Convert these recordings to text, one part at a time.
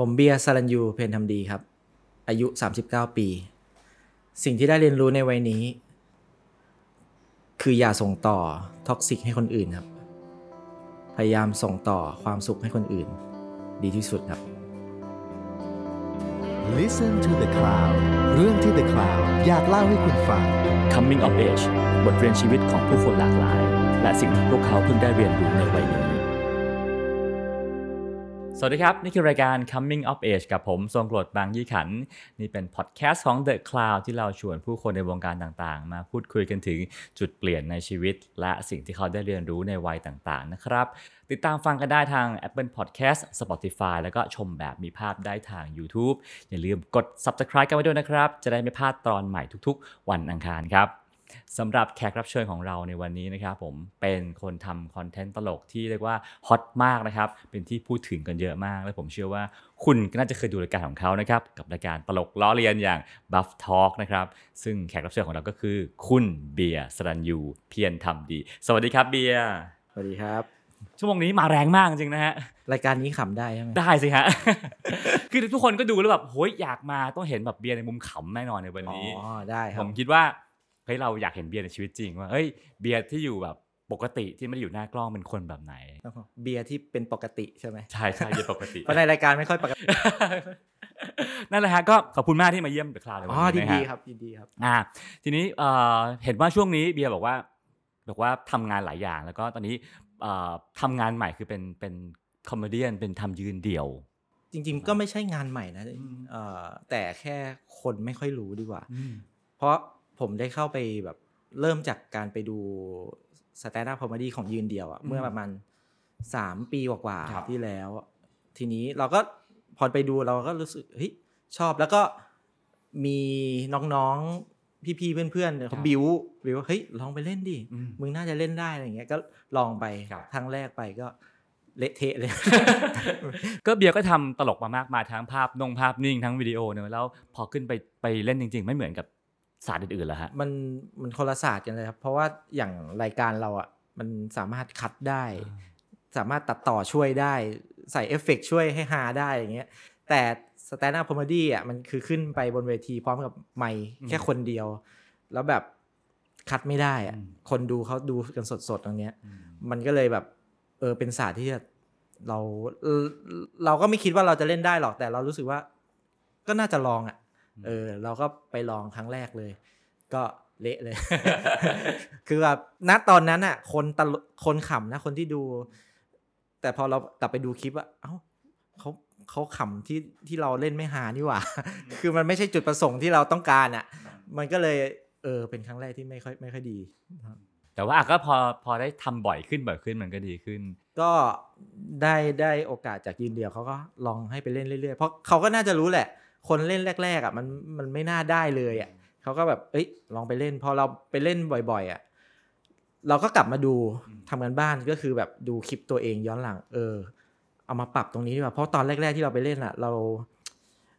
ผมเบียร์สรัญยูเพนทำดีครับ อายุ 39 ปี สิ่งที่ได้เรียนรู้ในวัยนี้ คืออย่าส่งต่อ toxic ให้คนอื่นครับ พยายามส่งต่อความสุขให้คนอื่น ดีที่สุดครับ Listen to the Cloud เรื่องที่ The Cloud อยากเล่าให้คุณฟัง Coming of Age บทเรียนชีวิตของผู้คนหลากหลาย และสิ่งที่พวกเขาเพิ่งได้เรียนรู้ในวัยนี้ สวัสดีครับ นี่คือรายการ Coming of Age กับผม ทรงกรดบางยี่ขัน นี่เป็นพอดแคสต์ของ The Cloud ที่เราชวนผู้คนในวงการต่างๆ มาพูดคุยกันถึงจุดเปลี่ยนในชีวิต และสิ่งที่เขาได้เรียนรู้ในวัยต่างๆ นะครับ ติดตามฟังกันได้ทาง Apple Podcast Spotify แล้วก็ชมแบบมีภาพได้ทาง YouTube อย่าลืมกด Subscribe กันไว้ด้วยนะครับ จะได้ไม่พลาดตอนใหม่ทุกๆ วันอังคารครับ สำหรับแขกรับเชิญของเราในวันนี้นะครับผมเป็นคนทำคอนเทนต์ตลกที่เรียกว่าฮอตมากนะครับ เป็นที่พูดถึงกันเยอะมาก และผมเชื่อว่าคุณก็น่าจะเคยดูรายการของเขานะครับ กับรายการตลกล้อเลียนอย่าง Buff Talk นะครับ ซึ่งแขกรับเชิญของเราก็คือ คุณเบียร์สรัญยูเพียรทำดี สวัสดีครับเบียร์สวัสดีครับ ชั่วโมงนี้มาแรงมากจริงๆนะฮะรายการนี้ขำได้ใช่ไหมได้สิฮะ คือทุกคนก็ดูแล้วแบบโหยอยากมาต้องเห็นแบบเบียร์ในมุมขำแน่นอนในวันอ๋อนี้ได้ครับ ผมคิดว่า เฮ้ยเราอยากเห็นเบียร์ในชีวิตจริงว่าเฮ้ยเบียร์ที่อยู่แบบปกติที่ไม่ได้อยู่หน้ากล้องเป็นคนแบบไหน เบียร์ที่เป็นปกติใช่ไหมใช่ใช่เบียร์ปกติเพราะในรายการไม่ค่อยปกตินั่นแหละฮะก็ขอบคุณมากที่มาเยี่ยม The Cloud ในวันอ๋อนี้ดีนะดีฮะครับดีดีครับอ่าทีนี้เอ่อเห็นว่าช่วงนี้เบียร์บอกว่าบอกว่าทำงานหลายอย่างแล้วก็ตอนนี้เอ่อทำงานใหม่คือเป็นเป็น comedy เป็นทำยืนเดี่ยว จริง ๆ ก็ไม่ใช่งานใหม่นะอืมเอ่อแต่แค่คนไม่ค่อยรู้ดีกว่า เพราะ ผมได้เข้าไปแบบเริ่มจากการไปดู stand-up comedy ของยืนเดี่ยวอะอืมเมื่อประมาณสามปีกว่าครับๆที่แล้ว ทีนี้เราก็พอไปดูเราก็รู้สึกเฮ้ยชอบแล้วก็มีน้องๆ พี่ๆ เพื่อนๆเขาบิวบิวว่าเฮ้ยลองไปเล่นดิอืมมึงน่าจะเล่นได้อะไรอย่างเงี้ยก็ลองไปครับครั้งแรกไปก็เละเทะเลย ก็เบียร์ก็ทำตลกมามากมายทั้งภาพนิ่งภาพนิ่งทั้งวิดีโอเนอะแล้วพอขึ้นไปไปเล่นจริง ๆ ไม่เหมือนกับ ศาสตร์อื่นๆแล้วฮะ มันมันคนละศาสตร์กันเลยครับ เพราะว่าอย่างรายการเราอะมันสามารถคัดได้ สามารถตัดต่อช่วยได้ ใส่เอฟเฟกต์ช่วยให้ฮาได้อย่างเงี้ยแต่ stand-up comedy อะมันคือขึ้นไปบนเวทีพร้อมกับไมค์อืมแค่คนเดียว แล้วแบบคัดไม่ได้อะอืมคนดูเขาดูกันสดๆตรงเนี้ย มันก็เลยแบบเออเป็นศาสตร์ที่เราเออเราก็ไม่คิดว่าเราจะเล่นได้หรอกแต่เรารู้สึกว่า ก็น่าจะลองอะ เออ เราก็ไปลองครั้งแรกเลย ก็เละเลย คือแบบณตอนนั้นอะ คนตลกคนขำนะ คนที่ดู แต่พอเรากลับไปดูคลิปอะเอ้าเขาเขาขำที่ที่เราเล่นไม่หานี่หว่า คือมันไม่ใช่จุดประสงค์ที่เราต้องการอะ มันก็เลย เออ เป็นครั้งแรกที่ไม่ค่อยไม่ค่อยดี แต่ว่าอะก็พอพอได้ทำบ่อยขึ้นบ่อยขึ้นมันก็ดีขึ้น ก็ได้ได้โอกาสจากยืนเดียวเขาก็ลองให้ไปเล่นเรื่อยๆ เพราะเขาก็น่าจะรู้แหละ คนเล่นแรก ๆอะมันมันไม่น่าได้เลยอะเขาก็แบบเอ้ยลองไปเล่น พอเราไปเล่นบ่อย ๆ อะ เราก็กลับมาดูทำกันบ้านก็คือแบบดูคลิปตัวเองย้อนหลัง เออ เอามาปรับตรงนี้ดีกว่าเพราะตอนแรก ๆ ที่เราไปเล่นอะ เรา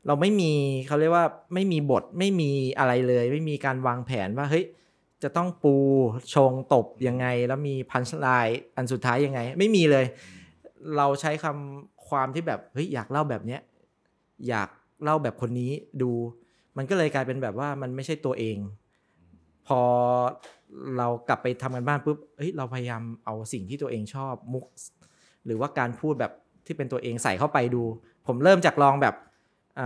เราไม่มีเขาเรียกว่าไม่มีบทไม่มีอะไรเลย ไม่มีการวางแผนว่าเฮ้ยจะต้องปูชงตบยังไง แล้วมีพันช์ไลน์อันสุดท้ายยังไง ไม่มีเลย เราใช้คำความที่แบบเฮ้ยอยากเล่าแบบเนี้ย อยาก เล่าแบบคนนี้ดู มันก็เลยกลายเป็นแบบว่ามันไม่ใช่ตัวเอง พอเรากลับไปทำกันบ้านปุ๊บเฮ้ยเราพยายามเอาสิ่งที่ตัวเองชอบมุก หรือว่าการพูดแบบที่เป็นตัวเองใส่เข้าไปดู ผมเริ่มจากลองแบบอ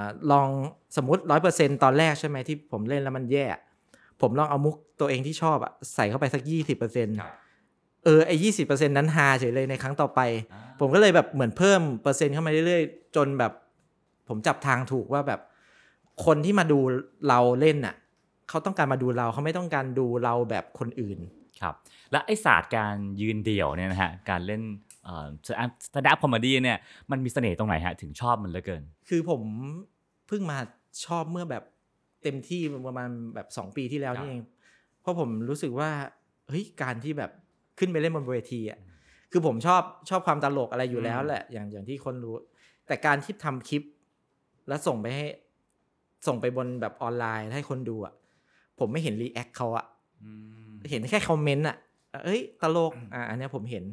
าลองสมมติร้อยเปอร์เซ็นตอนแรกใช่ไหมที่ผมเล่นแล้วมันแย่ ผมลองเอามุกตัวเองที่ชอบอะใส่เข้าไปสักยี่สิบเปอร์เซ็นต์ครับเออไอ้ยี่สิบเปอร์เซ็นต์นั้นฮาเฉยเลยในครั้งต่อไป ผมก็เลยแบบเหมือนเพิ่มเปอร์เซ็นต์เข้ามาเรื่อยๆ จนแบบ ผมจับทางถูกว่าแบบ คนที่มาดูเราเล่นน่ะเขาต้องการมาดูเราเขาไม่ต้องการดูเราแบบคนอื่นครับ และไอศาสตร์การยืนเดี่ยวเนี่ยนะฮะการเล่นเอ่อ stand-up comedy เนี่ยมันมีเสน่ห์ตรงไหนฮะถึงชอบมันเหลือเกิน คือผมเพิ่งมาชอบเมื่อแบบเต็มที่ประมาณแบบสองปีที่แล้วครับนี่เอง เพราะผมรู้สึกว่าเฮ้ยการที่แบบขึ้นไปเล่นบนเวทีอะคือผมชอบชอบความตลกอะไรอยู่แล้วแหละอย่างอย่างที่คนรู้ แต่การที่ทำคลิป แล้วส่งไปให้ ส่งไปบนแบบออนไลน์ให้คนดูอะผมไม่เห็น react เขาอะเห็นแค่ comment อะเอ้ย ตลกอะอันเนี้ยผมเห็น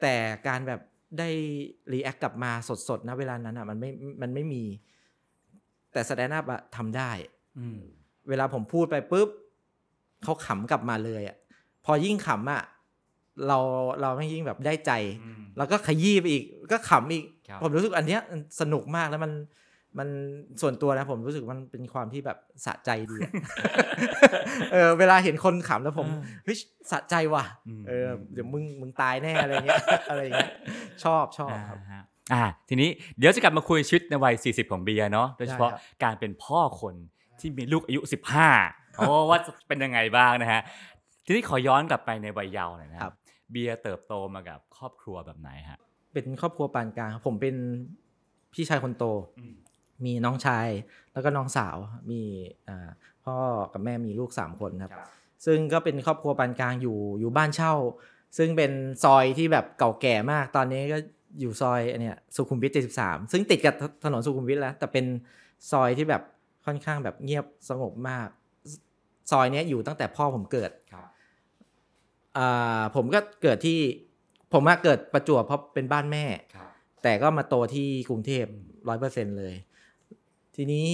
แต่การแบบได้ react กลับมาสดๆนะเวลานั้นอะมันไม่มันไม่มี แต่ stand-up อะทำได้อืมเวลาผมพูดไปปุ๊บเขาขำกลับมาเลยอะพอยิ่งขำอะเราเราไม่ยิ่งแบบได้ใจอืมแล้วก็ขยี้ไปอีก ก็ขำอีกครับผมรู้สึกอันเนี้ยมันสนุกมากแล้วมัน มันส่วนตัวนะผมรู้สึกมันเป็นความที่แบบสะใจดีอะเออเวลาเห็นคนขำแล้วผมเฮ้ยสะใจว่ะอืมเออเดี๋ยวมึงมึงตายแน่อะไรเงี้ยอะไรเงี้ยชอบชอบครับอ่าฮะอ่าทีนี้เดี๋ยวจะกลับมาคุยชีวิตในวัย 40 ของเบียร์เนาะโดยเฉพาะได้ครับการเป็นพ่อคนที่มีลูกอายุ 15โอ้ว่าจะเป็นยังไงบ้างนะฮะ ทีนี้ขอย้อนกลับไปในวัยเยาว์หน่อยนะครับ เบียร์เติบโตมากับครอบครัวแบบไหนฮะเป็นครอบครัวปานกลางครับผมเป็นพี่ชายคนโต มีน้องชายแล้วก็น้องสาวมีอ่าพ่อกับแม่มีลูกสามคนครับ ซึ่งก็เป็นครอบครัวปานกลางอยู่อยู่บ้านเช่า ซึ่งเป็นซอยที่แบบเก่าแก่มาก ตอนนี้ก็อยู่ซอยอันเนี้ยสุขุมวิท 73 ซึ่งติดกับถนนสุขุมวิทแล้ว แต่เป็นซอยที่แบบค่อนข้างแบบเงียบสงบมาก ซอยเนี้ยอยู่ตั้งแต่พ่อผมเกิดอ่าผมก็เกิดที่ผมมาเกิดประจวบเพราะเป็นบ้านแม่ แต่ก็มาโตที่กรุงเทพร้อยเปอร์เซ็นเลย ทีนี้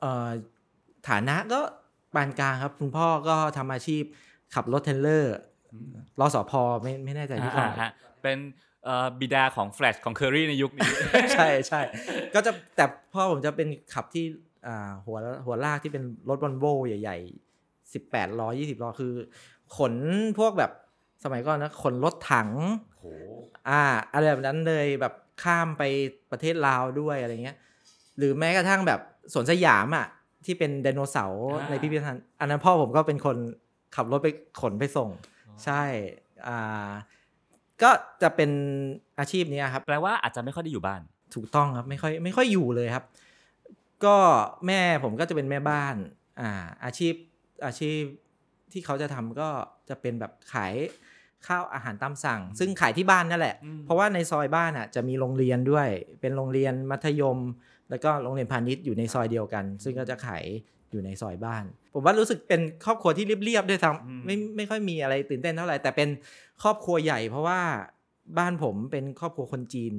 เอ่อฐานะก็ปานกลางครับ คุณพ่อก็ทำอาชีพขับรถเทรลเลอร์รอสอพอไม่ไม่แน่ใจที่อ่าก่อนฮะเป็นเอ่อบิดาของแฟลชของเคอรี่ในยุคนี้ ใช่ใช่ก็จะแต่พ่อผมจะเป็นขับที่อ่าหัวหัวลากที่เป็นรถบอลโวใหญ่ๆสิบแปดล้อยี่สิบล้อคือ ขนพวกแบบสมัยก่อนนะขนรถถังโหอ่าอะไรแบบนั้นเลยแบบข้ามไปประเทศลาวด้วยอะไรเงี้ย หรือแม้กระทั่งแบบสวนสยามอะที่เป็นไดโนเสาร์อ่าในพิพิธภัณฑ์อันนั้นพ่อผมก็เป็นคนขับรถไปขนไปส่ง ใช่อ่าก็จะเป็นอาชีพนี้ครับ แปลว่าอาจจะไม่ค่อยได้อยู่บ้าน ถูกต้องครับไม่ค่อยไม่ค่อยอยู่เลยครับ ก็แม่ผมก็จะเป็นแม่บ้านอ่าอาชีพอาชีพที่เขาจะทำก็จะเป็นแบบขายข้าวอาหารตามสั่ง ซึ่งขายที่บ้านนั่นแหละอืมเพราะว่าในซอยบ้านอะจะมีโรงเรียนด้วย เป็นโรงเรียนมัธยม แล้วก็โรงเรียนพาณิชย์อยู่ในซอยเดียวกัน ซึ่งก็จะขายอยู่ในซอยบ้าน ผมว่ารู้สึกเป็นครอบครัวที่เรียบๆด้วยซ้ำไม่ไม่ค่อยมีอะไรตื่นเต้นเท่าไหร่แต่เป็นครอบครัวใหญ่ เพราะว่าบ้านผมเป็นครอบครัวคนจีน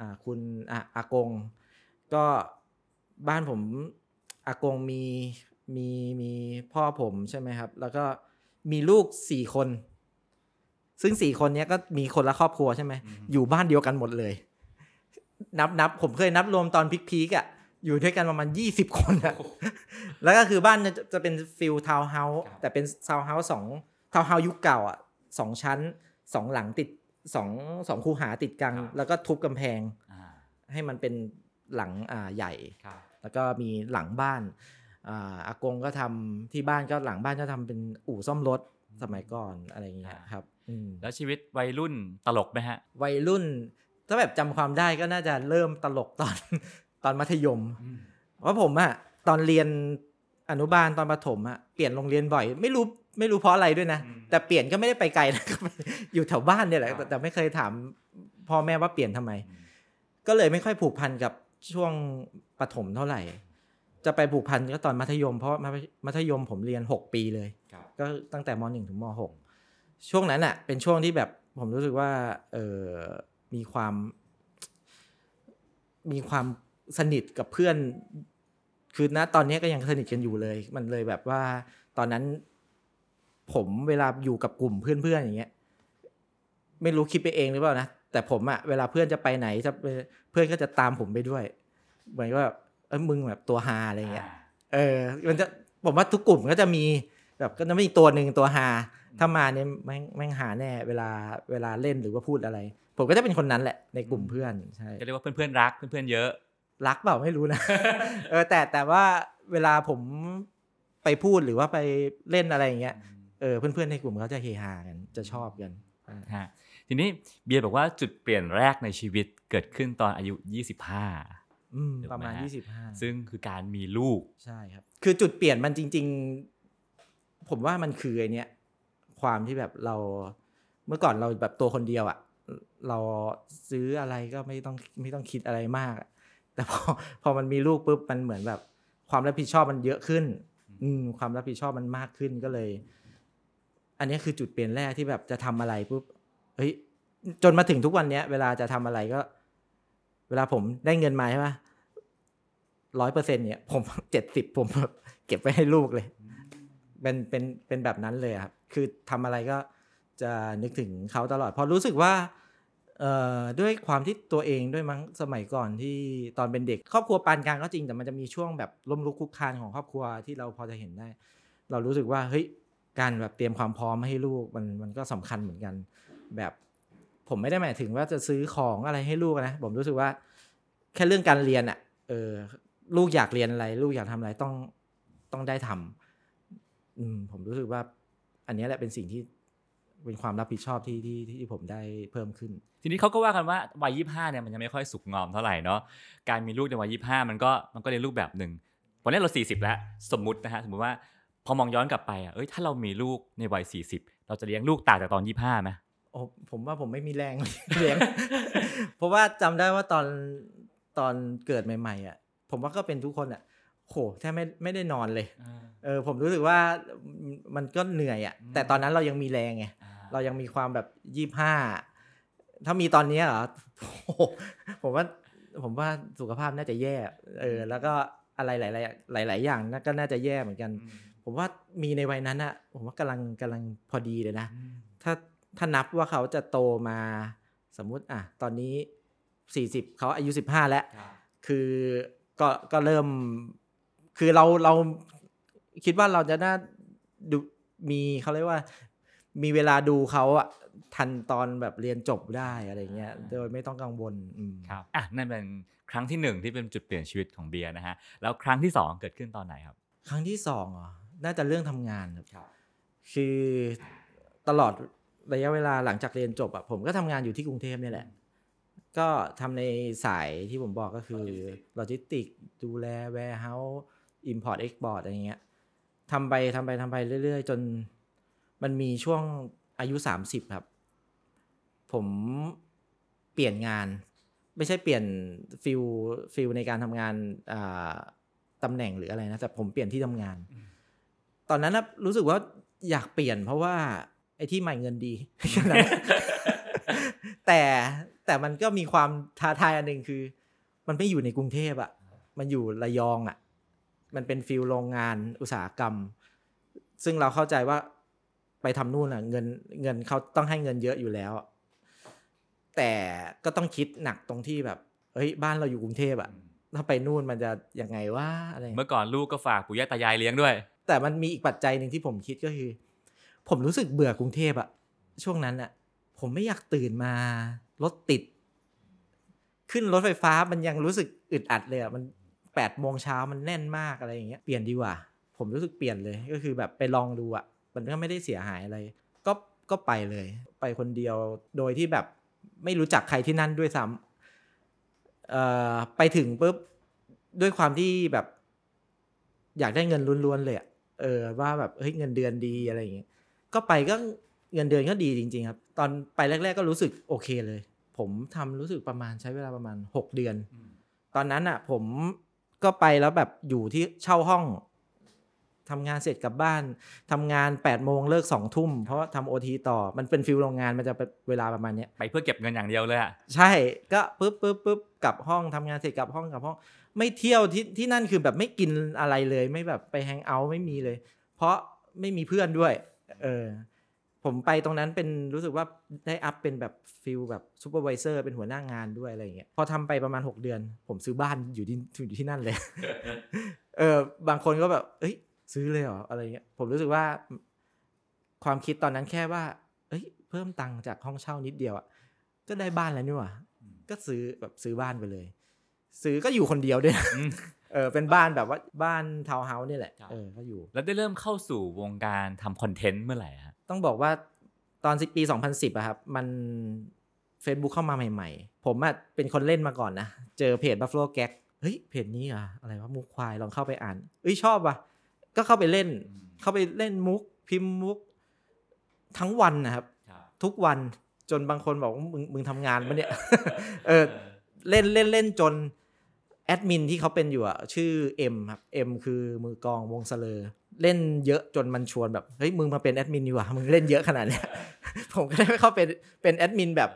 อ่าคุณอะอากง ก็บ้านผมอากงมีมีมีพ่อผมใช่ไหมครับ แล้วก็มีลูกสี่คน ซึ่งสี่คนเนี้ยก็มีคนละครอบครัวใช่ไหมอืมอยู่บ้านเดียวกันหมดเลย นับนับผมเคยนับรวมตอน peak peak ๆอะอยู่ด้วยกันประมาณยี่สิบคนอะแล้วก็คือบ้านจะจะเป็น feel ทาวน์เฮาส์ครับแต่เป็นทาวน์เฮาส์สองทาวน์เฮาส์ยุคเก่าอะสองชั้นสองหลังติดสองสองคูหาติดกัน แล้วก็ทุบกำแพงอ่าให้มันเป็นหลังอ่าใหญ่ครับแล้วก็มีหลังบ้านอ่าอากงก็ทำที่บ้านก็หลังบ้านก็ทำเป็นอู่ซ่อมรถสมัยก่อนอะไรอย่างเงี้ยครับอืมแล้วชีวิตวัยรุ่นตลกไหมฮะ วัยรุ่น ถ้าแบบจำความได้ก็น่าจะเริ่มตลกตอนตอนมัธยมเพราะผมอะตอนเรียนอนุบาลตอนประถมอะเปลี่ยนโรงเรียนบ่อย ไม่รู้ไม่รู้เพราะอะไรด้วยนะอืมแต่เปลี่ยนก็ไม่ได้ไปไกลนะก็อยู่แถวบ้านเนี่ยแหละครับแต่แต่ไม่เคยถามพ่อแม่ว่าเปลี่ยนทำไม ก็เลยไม่ค่อยผูกพันกับช่วงประถมเท่าไหร่ จะไปผูกพันก็ตอนมัธยม เพราะมัธมัธยมผมเรียน 6 ปีเลยครับก็ตั้งแต่ม .1 ถึงม .6 ช่วงนั้นอะเป็นช่วงที่แบบผมรู้สึกว่าเออ มีความ มีความสนิทกับเพื่อน คือณตอนนี้ก็ยังสนิทกันอยู่เลย มันเลยแบบว่า ตอนนั้น ผมเวลาอยู่กับกลุ่มเพื่อนๆอย่างเงี้ย ไม่รู้คิดไปเองหรือเปล่านะแต่ผมอะเวลาเพื่อนจะไปไหนจะไปเพื่อนก็จะตามผมไปด้วยเหมือนว่าเออมึงแบบตัวฮาอะไรเงี้ยเออ มันจะผมว่าทุกกลุ่มก็จะมีแบบก็จะมีตัวหนึ่งตัวฮาถ้ามาเนี่ยแม่งแม่งหาแน่ เวลาเวลาเล่นหรือว่าพูดอะไร ผมก็จะเป็นคนนั้นแหละในกลุ่มเพื่อนใช่ก็เรียกว่าเพื่อนๆรักเพื่อนๆเยอะ รักเปล่าไม่รู้นะเออแต่แต่ว่าเวลาผมไปพูดหรือว่าไปเล่นอะไรอย่างเงี้ยเออเพื่อนๆในกลุ่มเขาจะเฮฮากันจะชอบกันอ่าฮะทีนี้เบียร์บอกว่าจุดเปลี่ยนแรกในชีวิตเกิดขึ้นตอนอายุ 25อืมถูกไหมประมาณฮะยี่สิบห้าซึ่งคือการมีลูกใช่ครับ คือจุดเปลี่ยนมันจริง ๆ ผมว่ามันคือไอเนี้ยความที่แบบเราเมื่อก่อนเราแบบตัวคนเดียวอะ่ะ เราซื้ออะไรก็ไม่ต้องไม่ต้องคิดอะไรมากอะแต่พอพอมันมีลูกปุ๊บมันเหมือนแบบ ความรับผิดชอบมันเยอะขึ้น อืมความรับผิดชอบมันมากขึ้นก็เลย อันนี้คือจุดเปลี่ยนแรกที่แบบจะทำอะไรปุ๊บเฮ้ยจนมาถึงทุกวันเนี้ย เวลาจะทำอะไรก็ เวลาผมได้เงินมาใช่ปะร้อยเปอร์เซ็นเนี่ย ผมเจ็ดสิบผมแบบเก็บไว้ให้ลูกเลย เป็นเป็นเป็นแบบนั้นเลยอะครับ คือทำอะไรก็จะนึกถึงเขาตลอดเพอรู้สึกว่าเอ่อ ด้วยความที่ตัวเองด้วยมั้งสมัยก่อนที่ตอนเป็นเด็ก ครอบครัวปานกลางก็จริงแต่มันจะมีช่วงแบบล้มลุกคุกคานของครอบครัวที่เราพอจะเห็นได้ เรารู้สึกว่าเฮ้ยการแบบเตรียมความพร้อมให้ลูกมันมันก็สำคัญเหมือนกัน แบบผมไม่ได้หมายถึงว่าจะซื้อของอะไรให้ลูกนะผมรู้สึกว่า แค่เรื่องการเรียนอะ่ะเออลูกอยากเรียนอะไร ลูกอยากทำอะไรต้องต้องได้ทำอืมผมรู้สึกว่า อันนี้แหละเป็นสิ่งที่ เป็นความรับผิดชอบที่ที่ที่ผมได้เพิ่มขึ้น ทีนี้เขาก็ว่ากันว่าวัยยี่ห้าเนี่ยมันยังไม่ค่อยสุกงอมเท่าไหร่เนาะการมีลูกในวัยยี่ห้ามันก็มันก็ในรูปแบบหนึ่งวันนี้เราสี่สิบแล้วสมมุตินะฮะสมมติว่าพอมองย้อนกลับไปอะเอ้ยถ้าเรามีลูกในวัยสี่สิบเราจะเลี้ยงลูกต่างจากตอนยี่ห้าไหมโอ้ผมว่าผมไม่มีแรงเลี้ยงเพราะว่าจำได้ว่าตอนตอนเกิดใหม่ๆอะผมว่าก็เป็นทุกคนอะ โหแทบไม่ไม่ได้นอนเลยเออผมรู้สึกว่ามันก็เหนื่อยอะ แต่ตอนนั้นเรายังมีแรงไงเรายังมีความแบบยี่ห้าถ้ามีตอนเนี้ยเหรอโอ้โหผมว่าผมว่าสุขภาพน่าจะแย่เออ แล้วก็อะไรหลาย ๆ หลาย ๆ อย่างน่าก็น่าจะแย่เหมือนกัน ผมว่ามีในวัยนั้นอะผมว่ากำลังกำลังพอดีเลยนะถ้าถ้านับว่าเขาจะโตมาสมมุติอะตอนนี้สี่สิบเขาอายุสิบห้าแล้ว คือก็ก็เริ่ม คือเราเราคิดว่าเราจะน่าดูมีเขาเรียกว่า มีเวลาดูเขาอะทันตอนแบบเรียนจบได้อะไรเงี้ย โดยไม่ต้องกังวลอืมครับอะนั่นเป็นครั้งที่หนึ่งที่เป็นจุดเปลี่ยนชีวิตของเบียร์นะฮะแล้วครั้งที่สองเกิดขึ้นตอนไหนครับ ครั้งที่สองเหรอน่าจะเรื่องทำงานครับ คือตลอดระยะเวลาหลังจากเรียนจบอะผมก็ทำงานอยู่ที่กรุงเทพเนี่ยแหละ ก็ทำในสายที่ผมบอกก็คือโลจิสติกดูแล warehouse import export อะไรเงี้ยทำไปทำไปทำไปเรื่อย ๆ จนมันมีช่วงอายุ 30 ครับ ผมเปลี่ยนงาน ไม่ใช่เปลี่ยน feel feel ในการทำงานอ่าตำแหน่งหรืออะไรนะ แต่ผมเปลี่ยนที่ทำงาน ตอนนั้นนะรู้สึกว่าอยากเปลี่ยนเพราะว่า ไอ้ที่ใหม่เงินดีแค่นั้นแต่แต่มันก็มีความท้าทายอันหนึ่งคือ มันไม่อยู่ในกรุงเทพอะมันอยู่ระยองอะ มันเป็น feel โรงงานอุตสาหกรรม ซึ่งเราเข้าใจว่าไปทำนู่นอะเงินเงินเขาต้องให้เงินเยอะอยู่แล้ว แต่ก็ต้องคิดหนักตรงที่แบบเฮ้ยบ้านเราอยู่กรุงเทพอะถ้าไปนู่นมันจะยังไงว่าอะไรอย่างเงี้ยเมื่อก่อนลูกก็ฝากปู่ย่าตายายเลี้ยงด้วย แต่มันมีอีกปัจจัยหนึ่งที่ผมคิดก็คือ ผมรู้สึกเบื่อกรุงเทพอะช่วงนั้นอะผมไม่อยากตื่นมารถติด ขึ้นรถไฟฟ้ามันยังรู้สึกอึดอัดเลยอะมัน แปดโมงเช้ามันแน่นมากอะไรอย่างเงี้ยเปลี่ยนดีกว่า ผมรู้สึกเปลี่ยนเลยก็คือแบบไปลองดูอะมันก็ไม่ได้เสียหายอะไร ก็ก็ไปเลย ไปคนเดียวโดยที่แบบไม่รู้จักใครที่นั่นด้วยซ้ำเอ่อไปถึงปุ๊บด้วยความที่แบบ อยากได้เงินล้วนๆเลยอะเออว่าแบบเฮ้ยเงินเดือนดีอะไรอย่างเงี้ยก็ไปก็เงินเดือนก็ดีจริง ๆ ครับ ตอนไปแรก ๆ ก็รู้สึกโอเคเลย ผมทำรู้สึกประมาณใช้เวลาประมาณหกเดือน ตอนนั้นอะ ผม ก็ไปแล้วแบบอยู่ที่เช่าห้องทำงานเสร็จกลับบ้านทำงาน8ปดโมงเลิกสองทุ่มเพราะว่าทำโอทีต่อมันเป็น feel โรงงานมันจะเป็นเวลาประมาณเนี้ยไปเพื่อเก็บเงินอย่างเดียวเลยอะใช่ก็ปุ๊บปุ๊บปุ๊บกลับห้องทำงานเสร็จกลับห้องกลับห้อง ไม่เที่ยวที่ที่นั่นคือแบบไม่กินอะไรเลย ไม่แบบไป hang out ไม่มีเลย เพราะไม่มีเพื่อนด้วย เออ ผมไปตรงนั้นเป็นรู้สึกว่าได้ up เป็นแบบfeel แบบ supervisor เป็นหัวหน้างานด้วยอะไรอย่างเงี้ยพอทำไปประมาณ 6 เดือน ผมซื้อบ้านอยู่ที่อยู่ที่นั่นเลย เออบางคนก็แบบ เอ้ย ซื้อเลยเหรออะไรเงี้ยผมรู้สึกว่า ความคิดตอนนั้นแค่ว่า เอ้ย เพิ่มตังค์จากห้องเช่านิดเดียวอะก็ได้บ้านแล้วนี่หว่าก็ซื้อแบบซื้อบ้านไปเลย ซื้อก็อยู่คนเดียวด้วยนะอืมเออเป็นบ้านแบบว่าบ้านทาวน์เฮาส์นี่แหละครับเออก็อยู่ แล้วได้เริ่มเข้าสู่วงการทำคอนเทนต์เมื่อไหร่ฮะ ต้องบอกว่าตอนปี 2010อะครับ มัน Facebook เข้ามาใหม่ ๆ ผมอะเป็นคนเล่นมาก่อนนะ เจอเพจ Buffalo Gag เฮ้ย เพจนี้อะอะไรวะมุกควายลองเข้าไปอ่านเอ้ยชอบว่ะ ก็เข้าไปเล่น เข้าไปเล่นมุก พิมพ์มุก ทั้งวันนะครับ ทุกวันจนบางคนบอกว่ามึงมึงทำงานปะเนี่ยเออเล่นเล่นเล่นจนแอดมินที่เขาเป็นอยู่อะชื่อเอ็มครับเอ็มคือมือกลองวงเสลอ เล่นเยอะจนมันชวนแบบเฮ้ยมึงมาเป็นแอดมินดีกว่ามึงเล่นเยอะขนาดเนี้ย ผมก็ได้เข้าเป็นเป็นแอดมินแบบ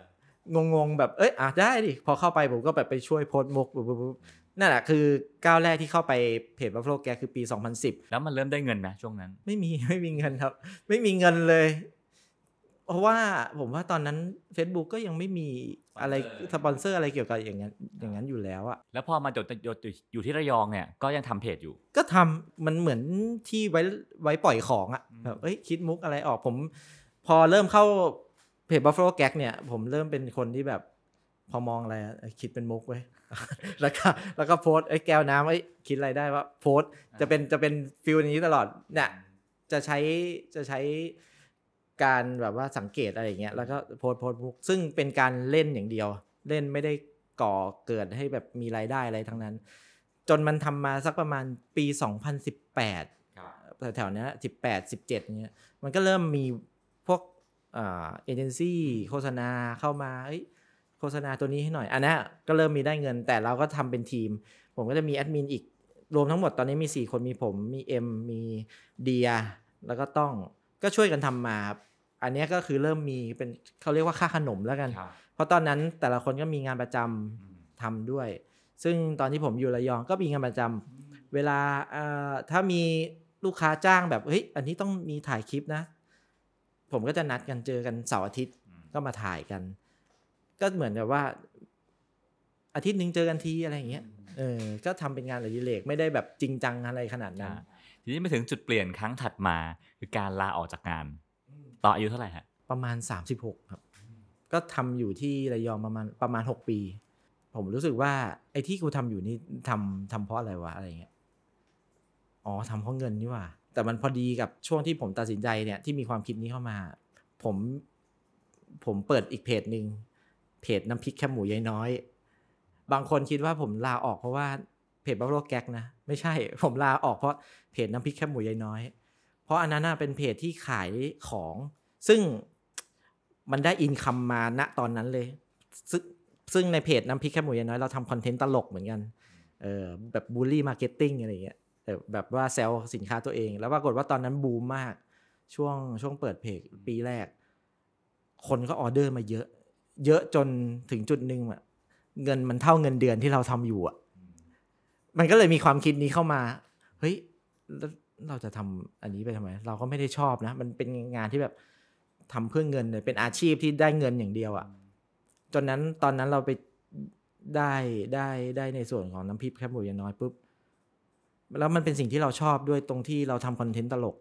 งงๆแบบเอ้ยอะได้ดิพอเข้าไปผมก็แบบไปช่วยโพสต์มุกปุ๊บปุ๊บปุ๊บนั่นแหละคือก้าวแรกที่เข้าไปเพจ Buffalo Gag คือปี 2010 แล้วมันเริ่มได้เงินไหมช่วงนั้น ไม่มีไม่มีเงินครับ ไม่มีเงินเลย เพราะว่าผมว่าตอนนั้น Facebook ก็ยังไม่มีอะไรสปอนเซอร์อะไรเกี่ยวกับอย่างนั้นอย่างนั้นอยู่แล้วอะแล้วพอมาจดจดอยู่ที่ระยองเนี่ยก็ยังทำเพจอยู่ ก็ทำมันเหมือนที่ไว้ไว้ปล่อยของอะอืมแบบเอ้ยคิดมุกอะไรออกผม พอเริ่มเข้าเพจ Buffalo Gag เนี่ย ผมเริ่มเป็นคนที่แบบ พอมองอะไรอะเอ้ยคิดเป็นมุกไว้ยแล้วก็แล้วก็โพสต์ไอ้ยแก้วน้ำไอ้ยคิดอะไรได้ว่าโพสต์จะเป็นจะเป็นฟิลนี้ตลอดเนี่ยจะใช้จะใช้ การแบบว่าสังเกตอะไรอย่างเงี้ยแล้วก็โพสต์โพสต์มุกซึ่งเป็นการเล่นอย่างเดียว เล่นไม่ได้ก่อเกิดให้แบบมีรายได้อะไรทั้งนั้น จนมันทำมาสักประมาณปี 2018แถวๆเนี้สิบแปดสิบเจ็ดเนี้ยมันก็เริ่มมีพวกอ่าเอเจนซี่โฆษณาเข้ามาเอ้ยโฆษณาตัวนี้ให้หน่อย อันนั้นก็เริ่มมีได้เงิน แต่เราก็ทำเป็นทีม ผมก็จะมีแอดมินอีกรวมทั้งหมดตอนนี้มี 4 คนมีผมมีเอ็มมีเดีย แล้วก็ต้อง ก็ช่วยกันทำมาครับอันเนี้ยก็คือเริ่มมีเป็นเขาเรียกว่าค่าขนมแล้วกัน เพราะตอนนั้นแต่ละคนก็มีงานประจำทำด้วย ซึ่งตอนที่ผมอยู่ระยองก็มีงานประจำเวลาเอ่อถ้ามีลูกค้าจ้างแบบเฮ้ยอันนี้ต้องมีถ่ายคลิปนะ ผมก็จะนัดกันเจอกันเสาร์อาทิตย์ก็มาถ่ายกัน ก็เหมือนกับว่า อาทิตย์หนึ่งเจอกันทีอะไรอย่างเงี้ยเออก็ทำเป็นงานอดิเรกไม่ได้แบบจริงจังอะไรขนาดนั้นอ่า ทีนี้มาถึงจุดเปลี่ยนครั้งถัดมาคือการลาออกจากงานตอนอายุเท่าไหร่ฮะประมาณ 36 ครับ ก็ทำอยู่ที่ระยองประมาณประมาณ 6 ปี ผมรู้สึกว่าไอ้ที่กูทำอยู่นี่ทำทำเพราะอะไรวะอะไรเงี้ยอ๋อทำเพราะเงินนี่หว่า แต่มันพอดีกับช่วงที่ผมตัดสินใจเนี่ยที่มีความคิดนี้เข้ามา ผมผมเปิดอีกเพจหนึ่งเพจน้ำพริกแคบหมูยายน้อย บางคนคิดว่าผมลาออกเพราะว่า เพจ Buffalo Gag นะ ไม่ใช่ ผมลาออกเพราะเพจน้ำพริกแคบหมูยายน้อย เพราะอันนั้นน่ะเป็นเพจที่ขายของ ซึ่งมันได้ income มาณตอนนั้นเลย ซึ่งซึ่งในเพจน้ำพริกแคบหมูยายน้อยเราทำคอนเทนต์ตลกเหมือนกันเออแบบ bully marketing อะไรอย่างเงี้ยเออแบบว่า sell สินค้าตัวเอง แล้วปรากฏว่าตอนนั้นบูมมาก ช่วงช่วงเปิดเพจปีแรก คนก็ออเดอร์มาเยอะ เยอะจนถึงจุดหนึ่งอะเงินมันเท่าเงินเดือนที่เราทำอยู่อะ มันก็เลยมีความคิดนี้เข้ามา เฮ้ยแล้วเราจะทำอันนี้ไปทำไม เราก็ไม่ได้ชอบนะ มันเป็นงานที่แบบทำเพื่อเงินเลยเป็นอาชีพที่ได้เงินอย่างเดียวอะจนนั้นตอนนั้นเราไปได้ได้ได้ในส่วนของน้ำพริกแคบหมูยายน้อยปุ๊บแล้วมันเป็นสิ่งที่เราชอบด้วยตรงที่เราทำคอนเทนต์ตลก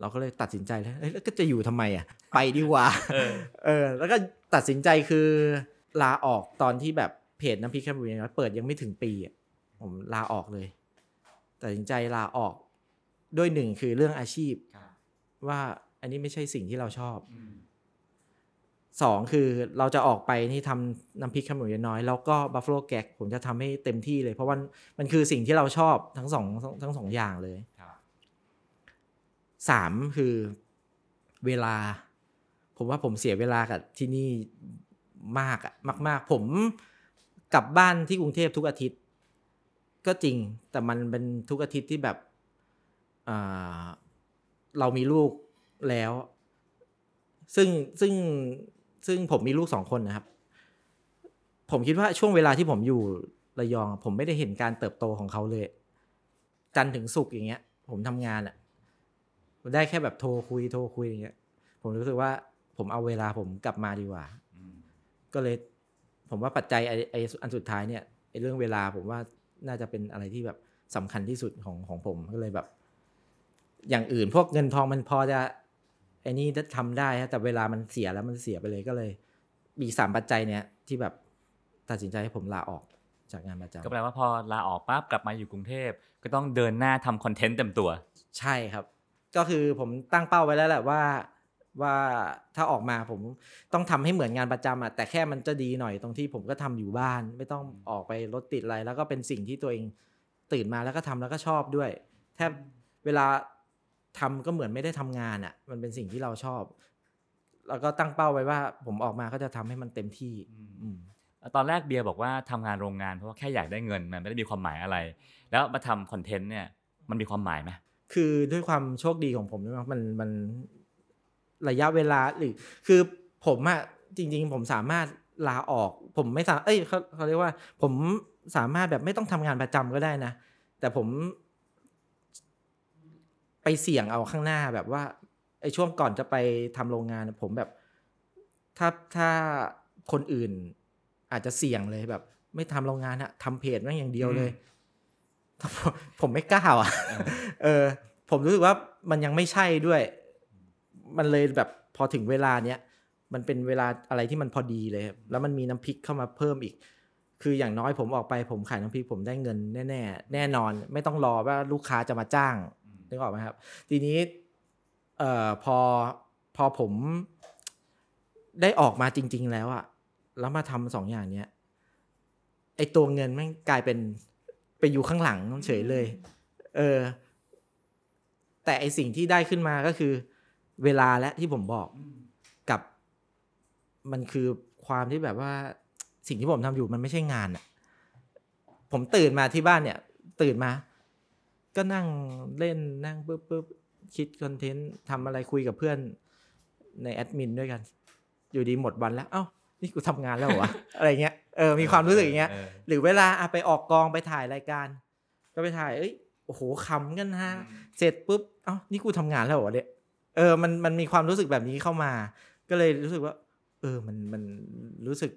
เราก็เลยตัดสินใจแล้วเอ้ยแล้วก็จะอยู่ทำไมอะ ไปดีกว่าเออเออแล้วก็ตัดสินใจคือลาออกตอนที่แบบเพจน้ำพริกแคบหมูยายน้อยเปิดยังไม่ถึงปีอะ ผมลาออกเลยตัดสินใจลาออกด้วยหนึ่งคือเรื่องอาชีพ ว่าอันนี้ไม่ใช่สิ่งที่เราชอบสองคือเราจะออกไปนี่ทำน้ำพริกแคบหมูยายน้อย แล้วก็บัฟฟ a ล o แก k ผมจะทำให้เต็มที่เลย เพราะว่ามันคือสิ่งที่เราชอบทั้งสองทั้งสองอย่างเลยสามคือเวลา ผมว่าผมเสียเวลากับที่นี่มากอะมาก ๆ ผมกลับบ้านที่กรุงเทพทุกอาทิตย์ ก็จริง แต่มันเป็นทุกอาทิตย์ที่แบบอ่าเรามีลูกแล้ว ซึ่งซึ่งซึ่งผมมีลูกสองคนนะครับ ผมคิดว่าช่วงเวลาที่ผมอยู่ระยองอะผมไม่ได้เห็นการเติบโตของเขาเลย จันทร์ถึงศุกร์อย่างเงี้ย ผมทำงานอะได้แค่แบบโทรคุยโทรคุยอย่างเงี้ย ผมรู้สึกว่าผมเอาเวลาผมกลับมาดีกว่า ก็เลย ผมว่าปัจจัยไอ้ไอ้อันสุดท้ายเนี่ยไอ้เรื่องเวลาผมว่า น่าจะเป็นอะไรที่แบบสำคัญที่สุดของของผมก็เลยแบบ อย่างอื่นพวกเงินทองมันพอจะไอ้นี่ทำได้ฮะแต่เวลามันเสียแล้วมันเสียไปเลยก็เลย มีสามปัจจัยเนี่ยที่แบบตัดสินใจให้ผมลาออกจากงานประจำก็แปลว่าพอลาออกปั๊บกลับมาอยู่กรุงเทพก็ต้องเดินหน้าทำคอนเทนต์เต็มตัว ใช่ครับ ก็คือผมตั้งเป้าไว้แล้วแหละว่า ว่าถ้าออกมาผมต้องทำให้เหมือนงานประจำอะแต่แค่มันจะดีหน่อยตรงที่ผมก็ทำอยู่บ้าน ไม่ต้องออกไปรถติดอะไร แล้วก็เป็นสิ่งที่ตัวเองตื่นมาแล้วก็ทำแล้วก็ชอบด้วย แทบเวลาทำก็เหมือนไม่ได้ทำงานอะมันเป็นสิ่งที่เราชอบ แล้วก็ตั้งเป้าไว้ว่า ผมออกมาก็จะทำให้มันเต็มที่อืมตอนแรกเบียร์บอกว่าทำงานโรงงานเพราะว่าแค่อยากได้เงินมันไม่ได้มีความหมายอะไร แล้วมาทำคอนเทนต์เนี่ยมันมีความหมายไหมคือด้วยความโชคดีของผมด้วยมั้งมันมัน ระยะเวลาหรือ คือผมอะจริง ๆ ผมสามารถลาออก ผมไม่สามเอ้ยเขาเขาเรียกว่า ผมสามารถแบบไม่ต้องทำงานประจำก็ได้นะ แต่ผม ไปเสี่ยงเอาข้างหน้าแบบว่าไอ้ช่วงก่อนจะไปทำโรงงานผมแบบ ถ้าถ้าคนอื่น อาจจะเสี่ยงเลยแบบ ไม่ทำโรงงานอะทำเพจแม่งอย่างเดียวเลยผมผมไม่กล้าอะ เออ ผมรู้สึกว่ามันยังไม่ใช่ด้วย มันเลยแบบพอถึงเวลาเนี้ยมันเป็นเวลาอะไรที่มันพอดีเลยครับแล้วมันมีน้ำพริกเข้ามาเพิ่มอีก คืออย่างน้อยผมออกไปผมขายน้ำพริกผมได้เงินแน่ๆแน่นอน ไม่ต้องรอว่าลูกค้าจะมาจ้างนึกออกไหมครับ ทีนี้เอ่อพอพอผมได้ออกมาจริง ๆ แล้วอะแล้วมาทำสองอย่างเนี้ยไอตัวเงินแม่งกลายเป็นไปอยู่ข้างหลังเฉยเลย เออ แต่ไอสิ่งที่ได้ขึ้นมาก็คือ เวลาและที่ผมบอกกับ มันคือความที่แบบว่า สิ่งที่ผมทำอยู่มันไม่ใช่งานอะผมตื่นมาที่บ้านเนี่ย ตื่นมา ก็นั่งเล่นนั่งปุ๊บปุ๊บคิดคอนเทนต์ทำอะไรคุยกับเพื่อนในแอดมินด้วยกัน อยู่ดีหมดวันแล้วเอ้านี่กูทำงานแล้วเหรอวะอะไรเงี้ยเออมีความรู้สึกอย่างเงี้ย หรือเวลาอะไปออกกองไปถ่ายรายการ ก็ไปถ่ายเอ้ยโอ้โหขำกันฮะ เสร็จปุ๊บเอ้านี่กูทำงานแล้วเหรอเนี่ย เออมันมันมีความรู้สึกแบบนี้เข้ามา ก็เลยรู้สึกว่า เออมันมันรู้สึก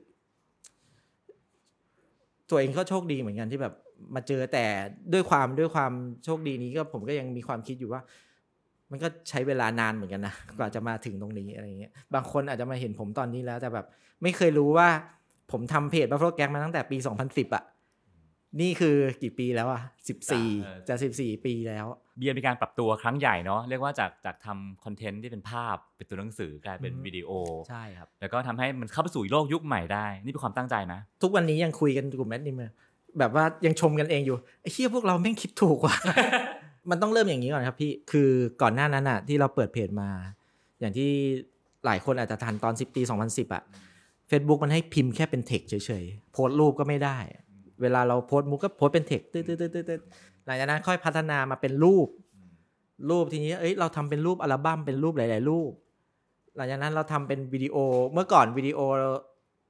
ตัวเองก็โชคดีเหมือนกันที่แบบมาเจอแต่ด้วยความด้วยความโชคดีนี้ก็ผมก็ยังมีความคิดอยู่ว่า มันก็ใช้เวลานานเหมือนกันนะกว่าจะมาถึงตรงนี้อะไรเงี้ยบางคนอาจจะมาเห็นผมตอนนี้แล้ว แต่แบบ ไม่เคยรู้ว่า ผมทำเพจ Buffalo Gang มาตั้งแต่ปี 2010อะนี่คือกี่ปีแล้วอะ14จะ14 ปีแล้ว เบียร์มีการปรับตัวครั้งใหญ่เนาะเรียกว่าจากจากทำคอนเทนต์ที่เป็นภาพเป็นตัวหนังสือกลายเป็นอืมวิดีโอใช่ครับแล้วก็ทำให้มันเข้าไปสู่โลกยุคใหม่ได้ นี่เป็นความตั้งใจนะทุกวันนี้ยังคุยกันกลุ่มแอดมินเลยแบบว่ายังชมกันเองอยู่ไอ้เชี่ยพวกเราแม่งคิดถูกว่ะมันต้องเริ่มอย่างนี้ก่อนครับพี่คือก่อนหน้านั้นอะที่เราเปิดเพจมา อย่างที่หลายคนอาจจะทันตอน10ปี2010อะ Facebook มันให้พิมพ์แค่เป็นเทคเฉยๆโพสต์รูปก็ไม่ได้ เวลาเราโพสต์มุกก็โพสต์เป็นเทคตืดๆๆๆห ลังจากนั้นค่อยพัฒนามาเป็นรูป รูปทีนี้เอ้ยเราทำเป็นรูปอัลบั้มเป็นรูปหลาย ๆ รูป หลังจากนั้นเราทำเป็นวิดีโอเมื่อก่อนวิดีโอ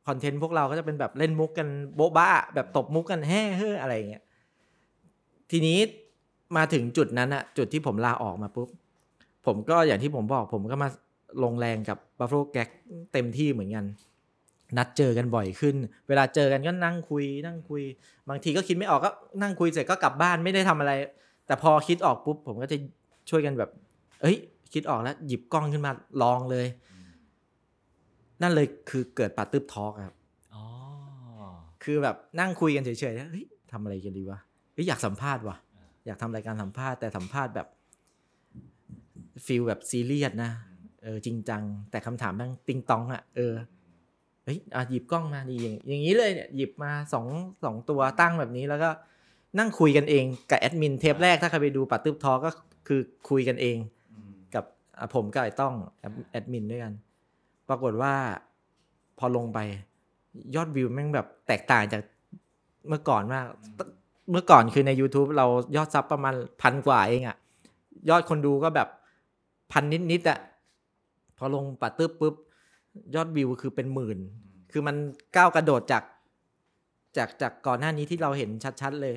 คอนเทนต์พวกเราก็จะเป็นแบบเล่นมุกกันโบ๊ะบ้า แบบตบมุกกันแฮ่เฮ้ออะไรอย่างเงี้ยทีนี้มาถึงจุดนั้นอะจุดที่ผมลาออกมาปุ๊บผมก็อย่างที่ผมบอกผมก็มาลงแรงกับ Buffalo Gag เต็มที่เหมือนกัน นัดเจอกันบ่อยขึ้น เวลาเจอกันก็นั่งคุย นั่งคุย บางทีก็คิดไม่ออกก็นั่งคุยเสร็จก็กลับบ้านไม่ได้ทำอะไร แต่พอคิดออกปุ๊บผมก็จะช่วยกันแบบ เอ้ย คิดออกแล้ว หยิบกล้องขึ้นมาลองเลย นั่นเลยคือเกิดป๋าตึ๊บ Talk ครับอ๋อคือแบบนั่งคุยกันเฉยๆแล้วเฮ้ยทำอะไรกันดีวะเฮ้ยอยากสัมภาษณ์วะอยากทำรายการสัมภาษณ์แต่สัมภาษณ์แบบ feel แบบซีเรียสนะเออจริงจัง แต่คำถามแม่งติงตองอะเออ เฮ้ยอะหยิบกล้องมาดีอย่างอย่างนี้เลยเนี่ยหยิบมาสองสองตัวตั้งแบบนี้แล้วก็นั่งคุยกันเองกับแอดมินเทปแรกถ้าใครไปดูป๋าตึ๊บ Talk็คือคุยกันเอง กับอะผมกับไอ้ต้องแอดแอดมินด้วยกัน ปรากฏว่าพอลงไปยอดวิวแม่งแบบแตกต่างจากเมื่อก่อนมาก เมื่อก่อนคือใน YouTube เรายอด sub ประมาณพันกว่าเองอะยอดคนดูก็แบบพันนิดๆอะพอลงปัดตึ๊บปุ๊บ ยอดวิวคือเป็นหมื่น คือมันก้าวกระโดดจาก จากจากก่อนหน้านี้ที่เราเห็นชัดๆเลย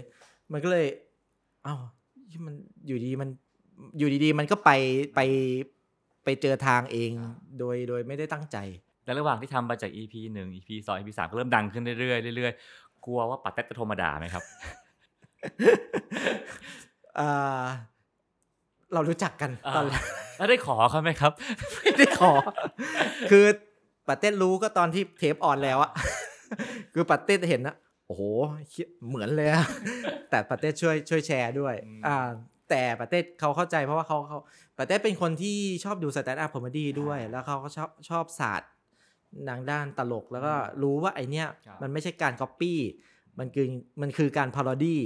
มันก็เลยเอ้ามันอยู่ดีมันอยู่ดีๆ มันก็ไปไปไปเจอทางเองโดยโดยไม่ได้ตั้งใจแต่ระหว่างที่ทำมาจาก EP 1 EP 2 EP 3ก็เริ่มดังขึ้นเรื่อยๆเรื่อยๆกลัวว่าปัดเต็ดจะโทรมาด่าไหมครับอ่า เรารู้จักกันตอนแรกแล้วได้ขอเขาไหมครับ ไม่ได้ขอ คือป๋าเต็ดรู้ก็ตอนที่เทป on แล้วอะคือป๋าเต็ดเห็นนะโอ้โหเหี้ยเหมือนเลยอะแต่ป๋าเต็ดช่วยช่วยแชร์ด้วยอืมอ่า แต่ป๋าเต็ดเขาเข้าใจเพราะว่าเขาเขาป๋าเต็ดเป็นคนที่ชอบดู stand-up comedy ด้วย แล้วเขาก็ชอบชอบศาสตร์ทางด้านตลกแล้วก็รู้ว่าไอ้เนี้ยครับมันไม่ใช่การก๊อปปี้มันคือมันคือการพา r o ดี้